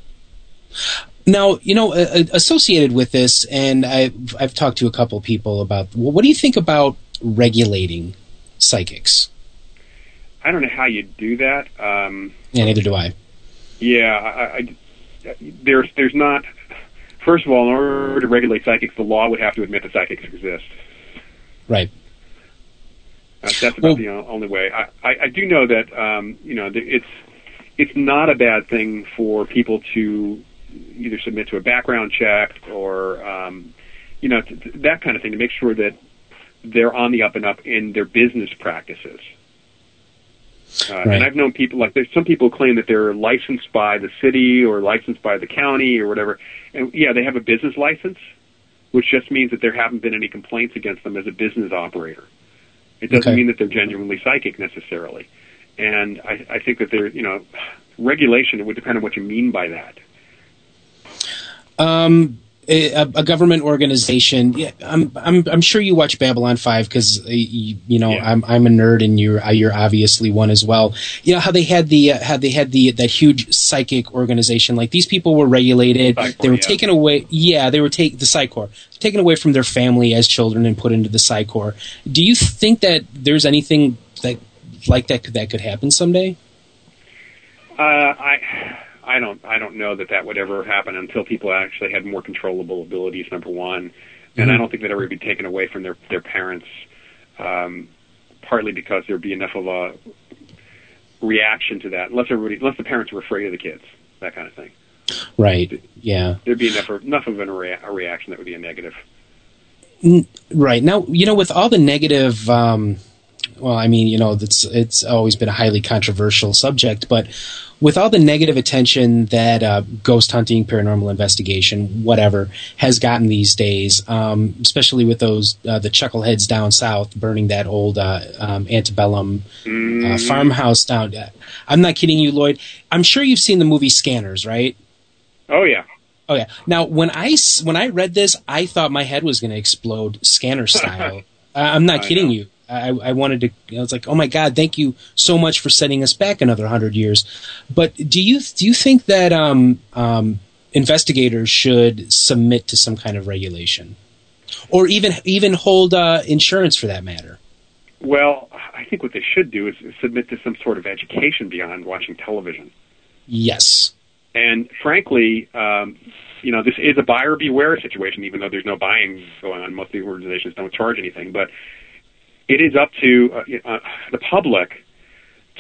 Now, you know, associated with this, and I've, I've talked to a couple people about, well, what do you think about regulating psychics? I don't know how you do that. Um, Yeah, neither do I. Yeah, I, I, there's there's not. First of all, in order to regulate psychics, the law would have to admit that psychics exist. Right. Uh, that's about the only way. I, I, I do know that um, you know it's it's not a bad thing for people to either submit to a background check or um, you know that kind of thing to make sure that they're on the up and up in their business practices. Uh, Right. And I've known people like there's some people claim that they're licensed by the city or licensed by the county or whatever, and yeah, they have a business license, which just means that there haven't been any complaints against them as a business operator. It doesn't Okay. mean that they're genuinely psychic necessarily. And I, I think that there, you know, regulation it would depend on what you mean by that. Um, a, a government organization. Yeah, I'm I'm I'm sure you watch Babylon Five because uh, you, you, know Yeah. I'm I'm a nerd and you're uh, you're obviously one as well. You know how they had the uh, how they had the that huge psychic organization. Like these people were regulated. They were yeah. taken away. Yeah, they were take the Psi Corps taken away from their family as children and put into the Psi Corps. Do you think that there's anything that like that could, that could happen someday? Uh, I I don't I don't know that that would ever happen until people actually had more controllable abilities. Number one, and I Mhm. don't think that ever would be taken away from their their parents. Um, partly because there'd be enough of a reaction to that, unless everybody unless the parents were afraid of the kids, that kind of thing. Right. Yeah. There'd be enough enough of an, a, rea- a reaction that would be a negative. N- Right now, you know, with all the negative, um, well, I mean, you know, it's it's always been a highly controversial subject, but with all the negative attention that uh, ghost hunting, paranormal investigation, whatever, has gotten these days, um, especially with those uh, the chuckleheads down south burning that old uh, um, antebellum uh, farmhouse down. I'm not kidding you, Loyd. I'm sure you've seen the movie Scanners, right? Oh yeah. Oh yeah. Now when I when I read this, I thought my head was going to explode, scanner style. uh, I'm not I kidding know. you. I, I wanted to. I was like, oh my god, thank you so much for setting us back another hundred years. But do you do you think that um, um, investigators should submit to some kind of regulation, or even even hold uh, insurance for that matter? Well, I think what they should do is submit to some sort of education beyond watching television. Yes. And frankly, um, you know, this is a buyer beware situation, even though there's no buying going on. Most of the organizations don't charge anything, but it is up to uh, uh, the public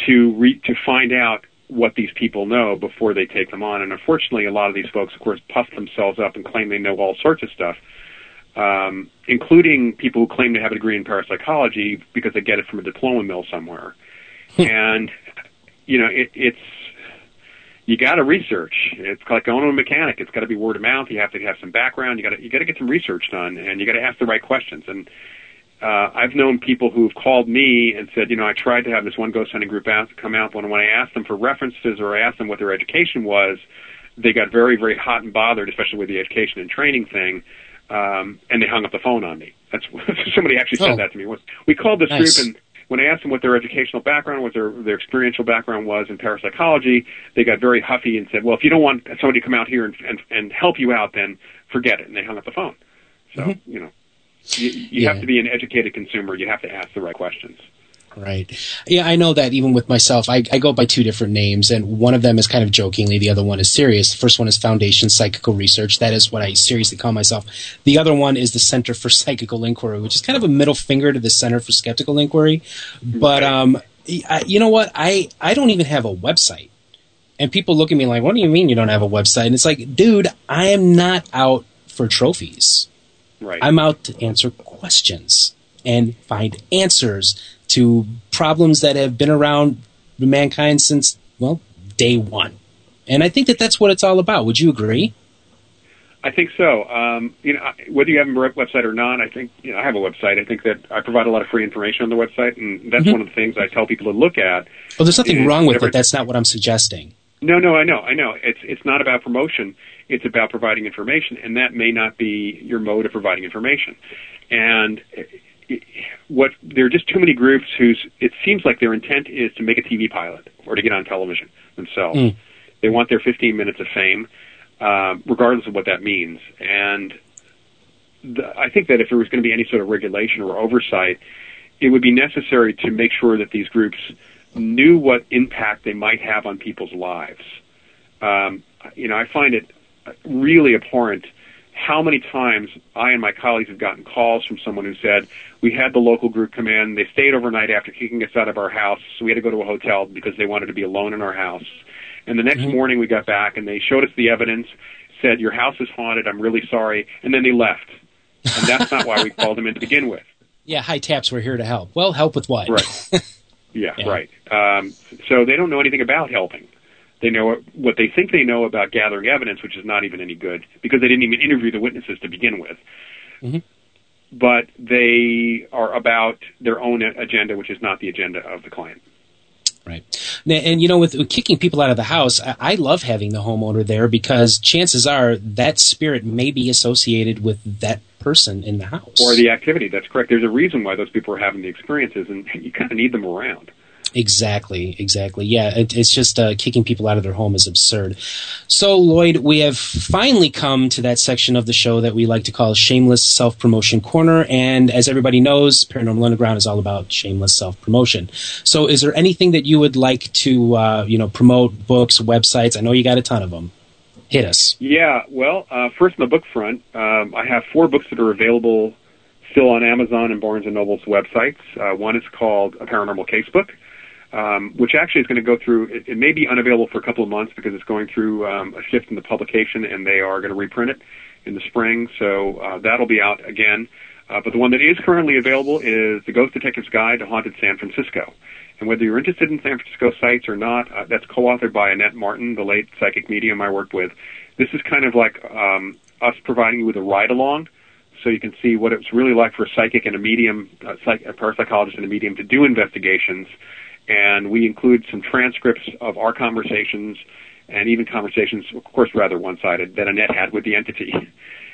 to re- to find out what these people know before they take them on. And unfortunately, a lot of these folks, of course, puff themselves up and claim they know all sorts of stuff, um, including people who claim to have a degree in parapsychology because they get it from a diploma mill somewhere. and you know, it, it's you got to research. It's like going to a mechanic. It's got to be word of mouth. You have to have some background. You got to you got to get some research done, and you got to ask the right questions. And uh, I've known people who've called me and said, you know, I tried to have this one ghost hunting group out come out, but when I asked them for references or I asked them what their education was, they got very very hot and bothered, especially with the education and training thing. Um, and they hung up the phone on me. That's somebody actually said Oh. that to me. We called this Nice. group and when I asked them what their educational background, what their their experiential background was in parapsychology, they got very huffy and said, "Well, if you don't want somebody to come out here and and, and help you out, then forget it." And they hung up the phone. So you know, you, you Yeah. have to be an educated consumer. You have to ask the right questions. Right. Yeah, I know that even with myself, I, I go by two different names, and one of them is kind of jokingly, the other one is serious. The first one is Foundation Psychical Research. That is what I seriously call myself. The other one is the Center for Psychical Inquiry, which is kind of a middle finger to the Center for Skeptical Inquiry. But um, I, you know what? I, I don't even have a website. And people look at me like, what do you mean you don't have a website? And it's like, dude, I am not out for trophies. Right. I'm out to answer questions and find answers to problems that have been around mankind since, well, day one. And I think that that's what it's all about. Would you agree? I think so. Um, you know, whether you have a website or not, I think you know I have a website. I think that I provide a lot of free information on the website, and that's Mhm. one of the things I tell people to look at. Well, there's nothing wrong with it. That's not what I'm suggesting. No, no, I know, I know. It's it's not about promotion. It's about providing information, and that may not be your mode of providing information. And what there are just too many groups whose it seems like their intent is to make a TV pilot or to get on television themselves. Mm. They want their 15 minutes of fame, uh, regardless of what that means. And the, I think that if there was going to be any sort of regulation or oversight, it would be necessary to make sure that these groups knew what impact they might have on people's lives. Um, you know, I find it really abhorrent how many times I and my colleagues have gotten calls from someone who said, we had the local group come in, they stayed overnight after kicking us out of our house, so we had to go to a hotel because they wanted to be alone in our house. And the next morning we got back and they showed us the evidence, said, your house is haunted, I'm really sorry, and then they left. And that's not why we called them in to begin with. Yeah, high taps, we're here to help. Well, help with what? Right. Yeah, Yeah. right. Um, so they don't know anything about helping. They know what, they think they know about gathering evidence, which is not even any good because they didn't even interview the witnesses to begin with. Mhm. But they are about their own agenda, which is not the agenda of the client. Right. And you know, with, with kicking people out of the house, I, I, love having the homeowner there because chances are that spirit may be associated with that person in the house or the activity. That's correct. There's a reason why those people are having the experiences, and you kind of need them around. Exactly, exactly. Yeah, it, it's just uh, kicking people out of their home is absurd. So, Loyd, we have finally come to that section of the show that we like to call Shameless Self Promotion Corner. And as everybody knows, Paranormal Underground is all about shameless self promotion. So, is there anything that you would like to, uh, you know, promote? Books, websites? I know you got a ton of them. Hit us. Yeah. Well, uh, first, on the book front, um, I have four books that are available still on Amazon and Barnes and Noble's websites. Uh, one is called A Paranormal Casebook um, which actually is going to go through. It, it, may be unavailable for a couple of months because it's going through um, a shift in the publication, and they are going to reprint it in the spring. So uh, that'll be out again. Uh, but the one that is currently available is The Ghost Detective's Guide to Haunted San Francisco. And whether you're interested in San Francisco sites or not, uh, that's co-authored by Annette Martin, the late psychic medium I worked with. This is kind of like um, us providing you with a ride-along so you can see what it's really like for a psychic and a medium, a, psych, a parapsychologist and a medium to do investigations and we include some transcripts of our conversations and even conversations, of course, rather one-sided that Annette had with the entity.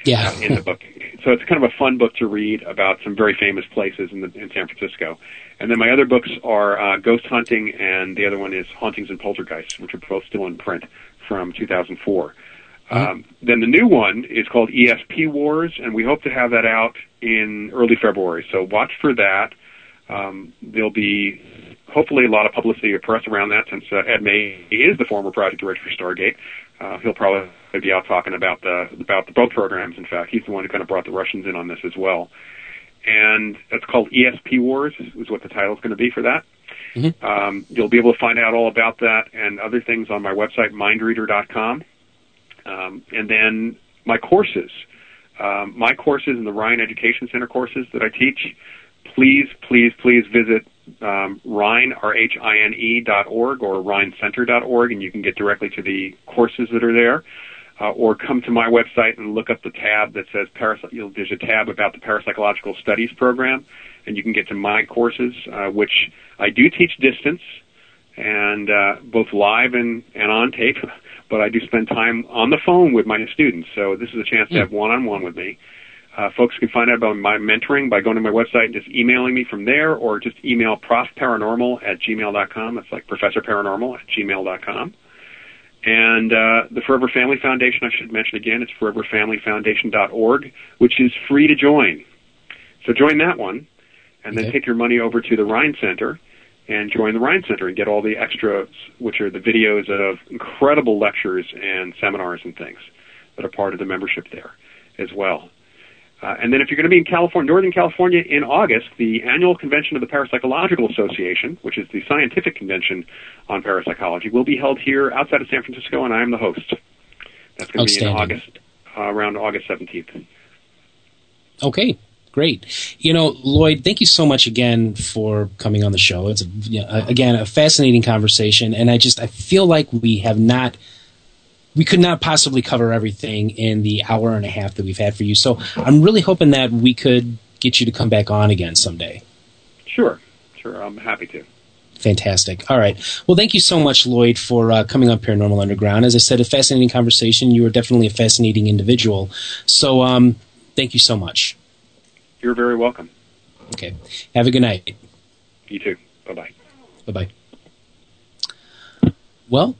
Yeah. In the book, so it's kind of a fun book to read about some very famous places in, the, in San Francisco. And then my other books are uh, Ghost Hunting, and the other one is Hauntings and Poltergeists, which are both still in print from 2004. Mm-hmm. Um, then the new one is called ESP Wars, and we hope to have that out in early February. So watch for that. Um, there'll be hopefully a lot of publicity or press around that since uh, Ed May is the former project director for Stargate. Uh, he'll probably be out talking about the about the both programs. In fact, he's the one who kind of brought the Russians in on this as well. And it's called ESP Wars is what the title is going to be for that. Mm-hmm. Um, you'll be able to find out all about that and other things on my website, mindreader.com. Um, and then my courses, um, my courses and the Rhine Education Center courses that I teach. Please, please, please visit um, Rhine, R-H-I-N-E dot org or rhinecenter dot org, and you can get directly to the courses that are there. Uh, or come to my website and look up the tab that says parapsy- there's a tab about the parapsychological studies program, and you can get to my courses, uh, which I do teach distance and uh, both live and, and on tape, but I do spend time on the phone with my students. So this is a chance to have one-on-one with me. Uh, folks can find out about my mentoring by going to my website and just emailing me from there, or just email profparanormal at gmail.com. That's like Professor Paranormal at gmail.com. And uh, the Forever Family Foundation, I should mention again, it's foreverfamilyfoundation.org, which is free to join. So join that one, and then okay. take your money over to the Rhine Center and join the Rhine Center and get all the extras, which are the videos of incredible lectures and seminars and things that are part of the membership there as well. Uh, and then if you're going to be in California, Northern California in August, the annual convention of the Parapsychological Association, which is the scientific convention on parapsychology, will be held here outside of San Francisco, and I am the host. That's going to be in August, uh, around August 17th. Okay, great. You know, Loyd, thank you so much again for coming on the show. It's, a, again, a fascinating conversation, and I just, I feel like we have not – we could not possibly cover everything in the hour and a half that we've had for you. So I'm really hoping that we could get you to come back on again someday. Sure, sure. I'm happy to. Fantastic. All right. Well, thank you so much, Loyd, for uh, coming on Paranormal Underground. As I said, a fascinating conversation. You are definitely a fascinating individual. So, um, thank you so much. You're very welcome. Okay. Have a good night. You too. Bye bye. Bye bye. Well,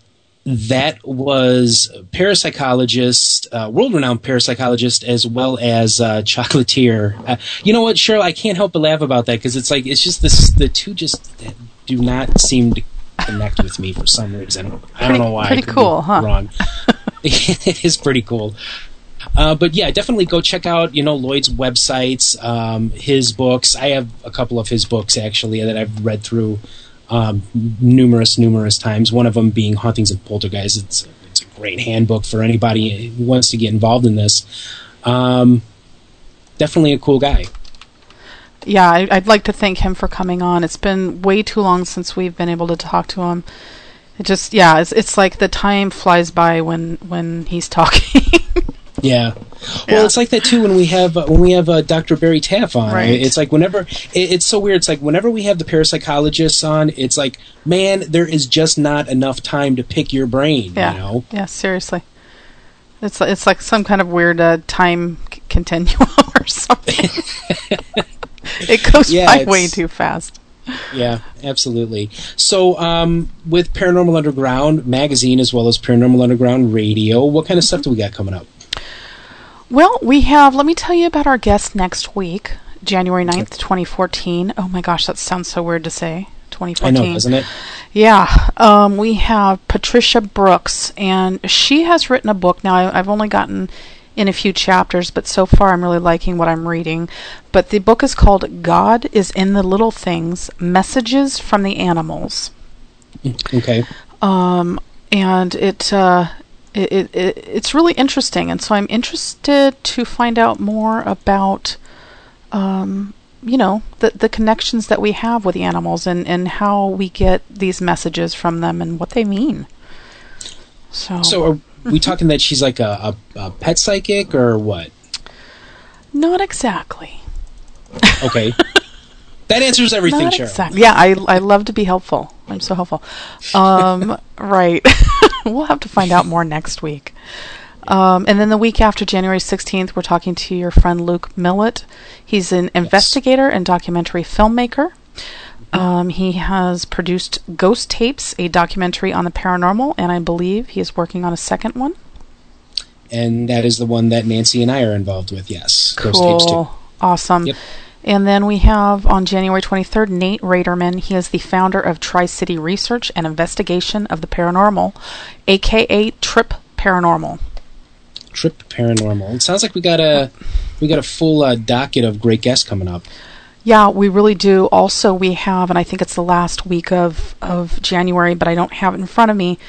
that was parapsychologist, uh, world-renowned parapsychologist, as well as uh, chocolatier. Uh, you know what, Cheryl? I can't help but laugh about that because it's like it's just this. The two just do not seem to connect with me for some reason. I don't know why. Pretty cool, huh? Wrong. it is pretty cool. Uh, but yeah, definitely go check out you know Loyd's websites, um, his books. I have a couple of his books actually that I've read through um, numerous, numerous times. One of them being Hauntings of Poltergeist. It's, it's a great handbook for anybody who wants to get involved in this. Um, definitely a cool guy. Yeah, I, would like to thank him for coming on. It's been way too long since we've been able to talk to him. It just, yeah, it's, it's like the time flies by when when he's talking. Yeah. Well, it's like that too when we have uh, when we have uh, Dr. Barry Taff on. Right. It's like whenever it, it's so weird. It's like whenever we have the parapsychologists on, it's like, man, there is just not enough time to pick your brain. Yeah. You know. Yeah, seriously. It's it's like some kind of weird uh, time c- continuum or something. it goes Yeah, by way too fast. Yeah, absolutely. So, um, with Paranormal Underground magazine as well as Paranormal Underground radio, what kind of stuff do we got coming up? Well, we have. Let me tell you about our guest next week, January 9th, 2014. Oh my gosh, that sounds so weird to say. 2014. I know, doesn't it? Yeah, um, we have Patricia Brooks, and she has written a book. Now, I, I've only gotten in a few chapters, but so far I'm really liking what I'm reading. But the book is called God is in the Little Things Messages from the Animals. Okay. Um, and it, uh, it, it, it it's really interesting, and so I'm interested to find out more about, um, you know, the the connections that we have with the animals and and how we get these messages from them and what they mean. So, So, are we talking that she's like a, a, a pet psychic or what? not exactly. Okay. that answers everything, Not Cheryl. exactly. Yeah, I I love to be helpful. I'm so helpful. Um, right. we'll have to find out more next week. Um, and then the week after January 16th, we're talking to your friend Luke Millett. He's an investigator and documentary filmmaker. Um, he has produced Ghost Tapes, a documentary on the paranormal, and I believe he is working on a second one. And that is the one that Nancy and I are involved with, yes. Ghost Tapes too. Cool. Awesome. Yep. And then we have on January 23rd Nate Raderman. He is the founder of Tri City Research and Investigation of the Paranormal, aka Trip Paranormal. Trip Paranormal. It sounds like we got a we got a full uh, docket of great guests coming up. Yeah, we really do. Also, we have, and I think it's the last week of, of January, but I don't have it in front of me.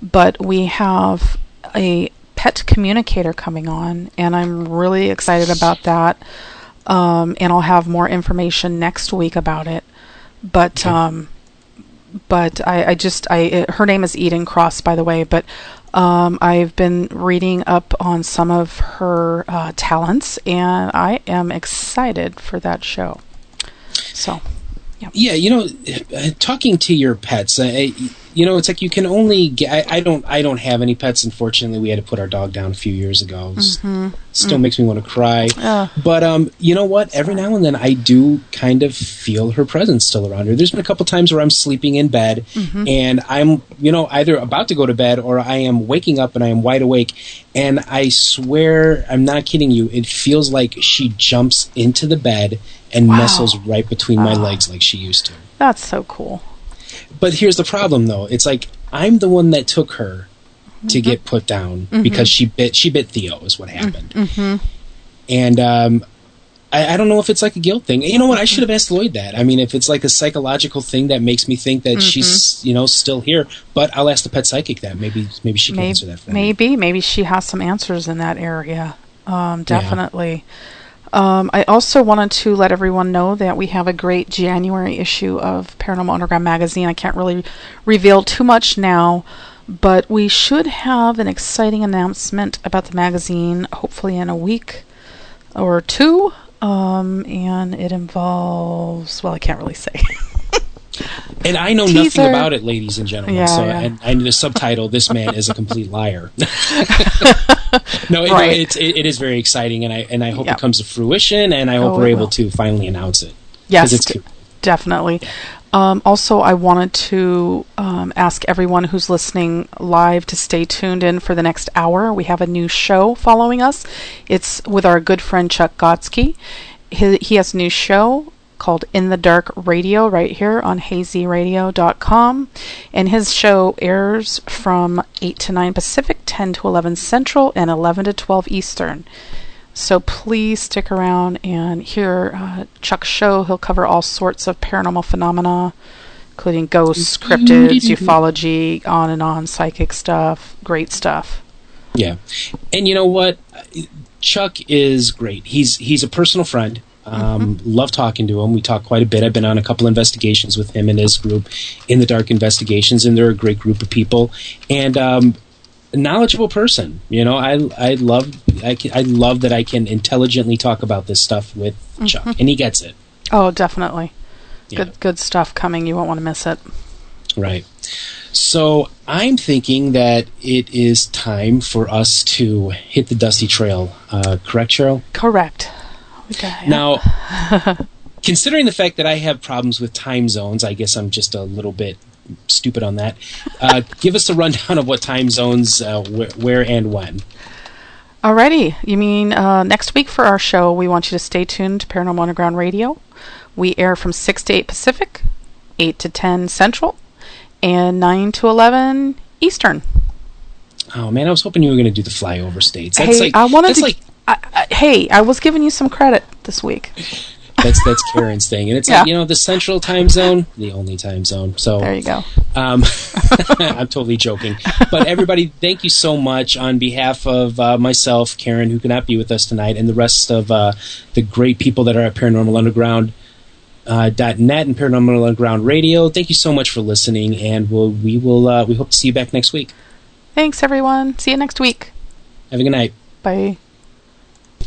But we have a pet communicator coming on, and I'm really excited about that. Um, and I'll have more information next week about it. But um, but I, I just I it, her name is Eden Cross, by the way. But um, I've been reading up on some of her uh, talents, and I am excited for that show. So, Yeah, yeah. you know, talking to your pets, uh, you know, it's like you can only get. I, I don't. I don't have any pets. Unfortunately, we had to put our dog down a few years ago. Mhm. Still Mm. makes me want to cry. Uh. but um, you know what? Every now and then, I do kind of feel her presence still around her. There's been a couple times where I'm sleeping in bed Mhm. and I'm, you know, either about to go to bed or I am waking up and I am wide awake. And I swear, I'm not kidding you. It feels like she jumps into the bed and Wow. nestles right between my legs like she used to. that's so cool. But here's the problem, though. It's like I'm the one that took her to Mhm. get put down Mhm. because she bit she bit Theo is what happened, Mm-hmm. and um, I, I don't know if it's like a guilt thing. You know what? I should have asked Loyd that. I mean, if it's like a psychological thing that makes me think that she's you know still here, but I'll ask the pet psychic that. Maybe maybe she can Maybe, answer that for me. maybe, maybe she has some answers in that area. Um, definitely. Um, I also wanted to let everyone know that we have a great January issue of Paranormal Underground magazine. I can't really reveal too much now, but we should have an exciting announcement about the magazine hopefully in a week or two. Um, and it involves, well, I can't really say. And I know nothing about it, ladies and gentlemen. Yeah, so yeah. And, and the subtitle: "This man is a complete liar." no, it, Right. it's, it, it is very exciting, and I and I hope Yeah. it comes to fruition, and I hope Oh, we're able will. to finally announce it. Yes, it's d- cute. definitely. Um, also, I wanted to um, ask everyone who's listening live to stay tuned in for the next hour. We have a new show following us. It's with our good friend Chuck Gotsky. He, he has a new show called In the Dark Radio right here on hazyradio.com. And his show airs from 8 to 9 Pacific, 10 to 11 Central, and 11 to 12 Eastern. So please stick around and hear uh, Chuck's show. He'll cover all sorts of paranormal phenomena, including ghosts, cryptids, ufology, on and on, psychic stuff. Great stuff. Yeah, and you know what? Chuck is great. He's he's a personal friend. Um, Love talking to him. We talk quite a bit. I've been on a couple investigations with him and his group in the Dark Investigations, and they're a great group of people. And um, a knowledgeable person. You know, I I love I, can, I love that I can intelligently talk about this stuff with Chuck, Mhm. and he gets it. Oh, definitely. Yeah. Good good stuff coming. You won't want to miss it. Right. So I'm thinking that it is time for us to hit the dusty trail. Uh, correct, Cheryl? Correct. Okay. Now, considering the fact that I have problems with time zones, I guess I'm just a little bit stupid on that. Uh, give us a rundown of what time zones, uh, wh- where and when. Alrighty. You mean uh, next week for our show, we want you to stay tuned to Paranormal Underground Radio. We air from 6 to 8 Pacific, 8 to 10 Central, and 9 to 11 Eastern. Oh man, I was hoping you were going to do the flyover states. That's hey, like I wanted to. like I, I, hey, I was giving you some credit this week. that's that's Karen's thing, and it's Yeah. like you know the central time zone, the only time zone. So There you go. Um, I'm totally joking, but everybody, thank you so much on behalf of uh, myself, Karen, who cannot be with us tonight, and the rest of uh, the great people that are at Paranormal Underground. Uh, dot .net and Paranormal Underground Radio. Thank you so much for listening, and we'll, we will uh, we hope to see you back next week. Thanks, everyone. See you next week. Have a good night. Bye.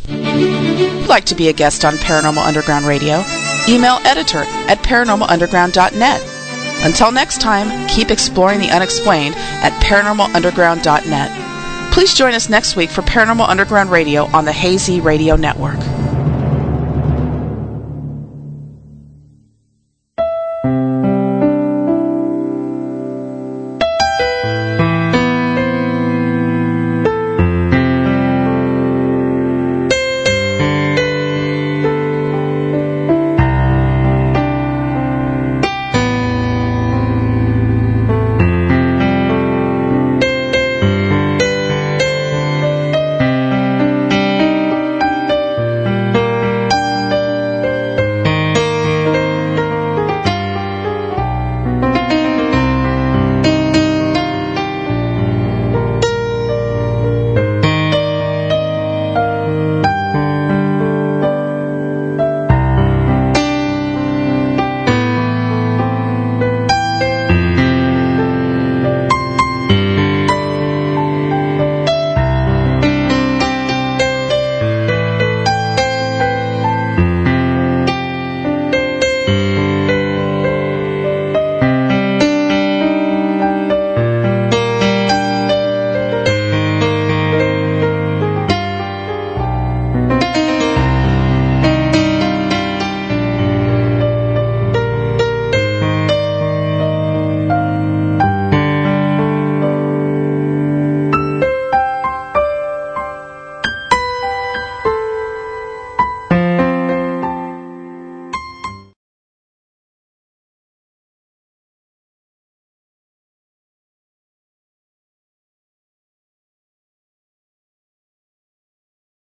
Would like to be a guest on Paranormal Underground Radio? Email editor at paranormalunderground.net. Until next time, keep exploring the unexplained at paranormalunderground.net. Please join us next week for Paranormal Underground Radio on the Hazy Radio Network.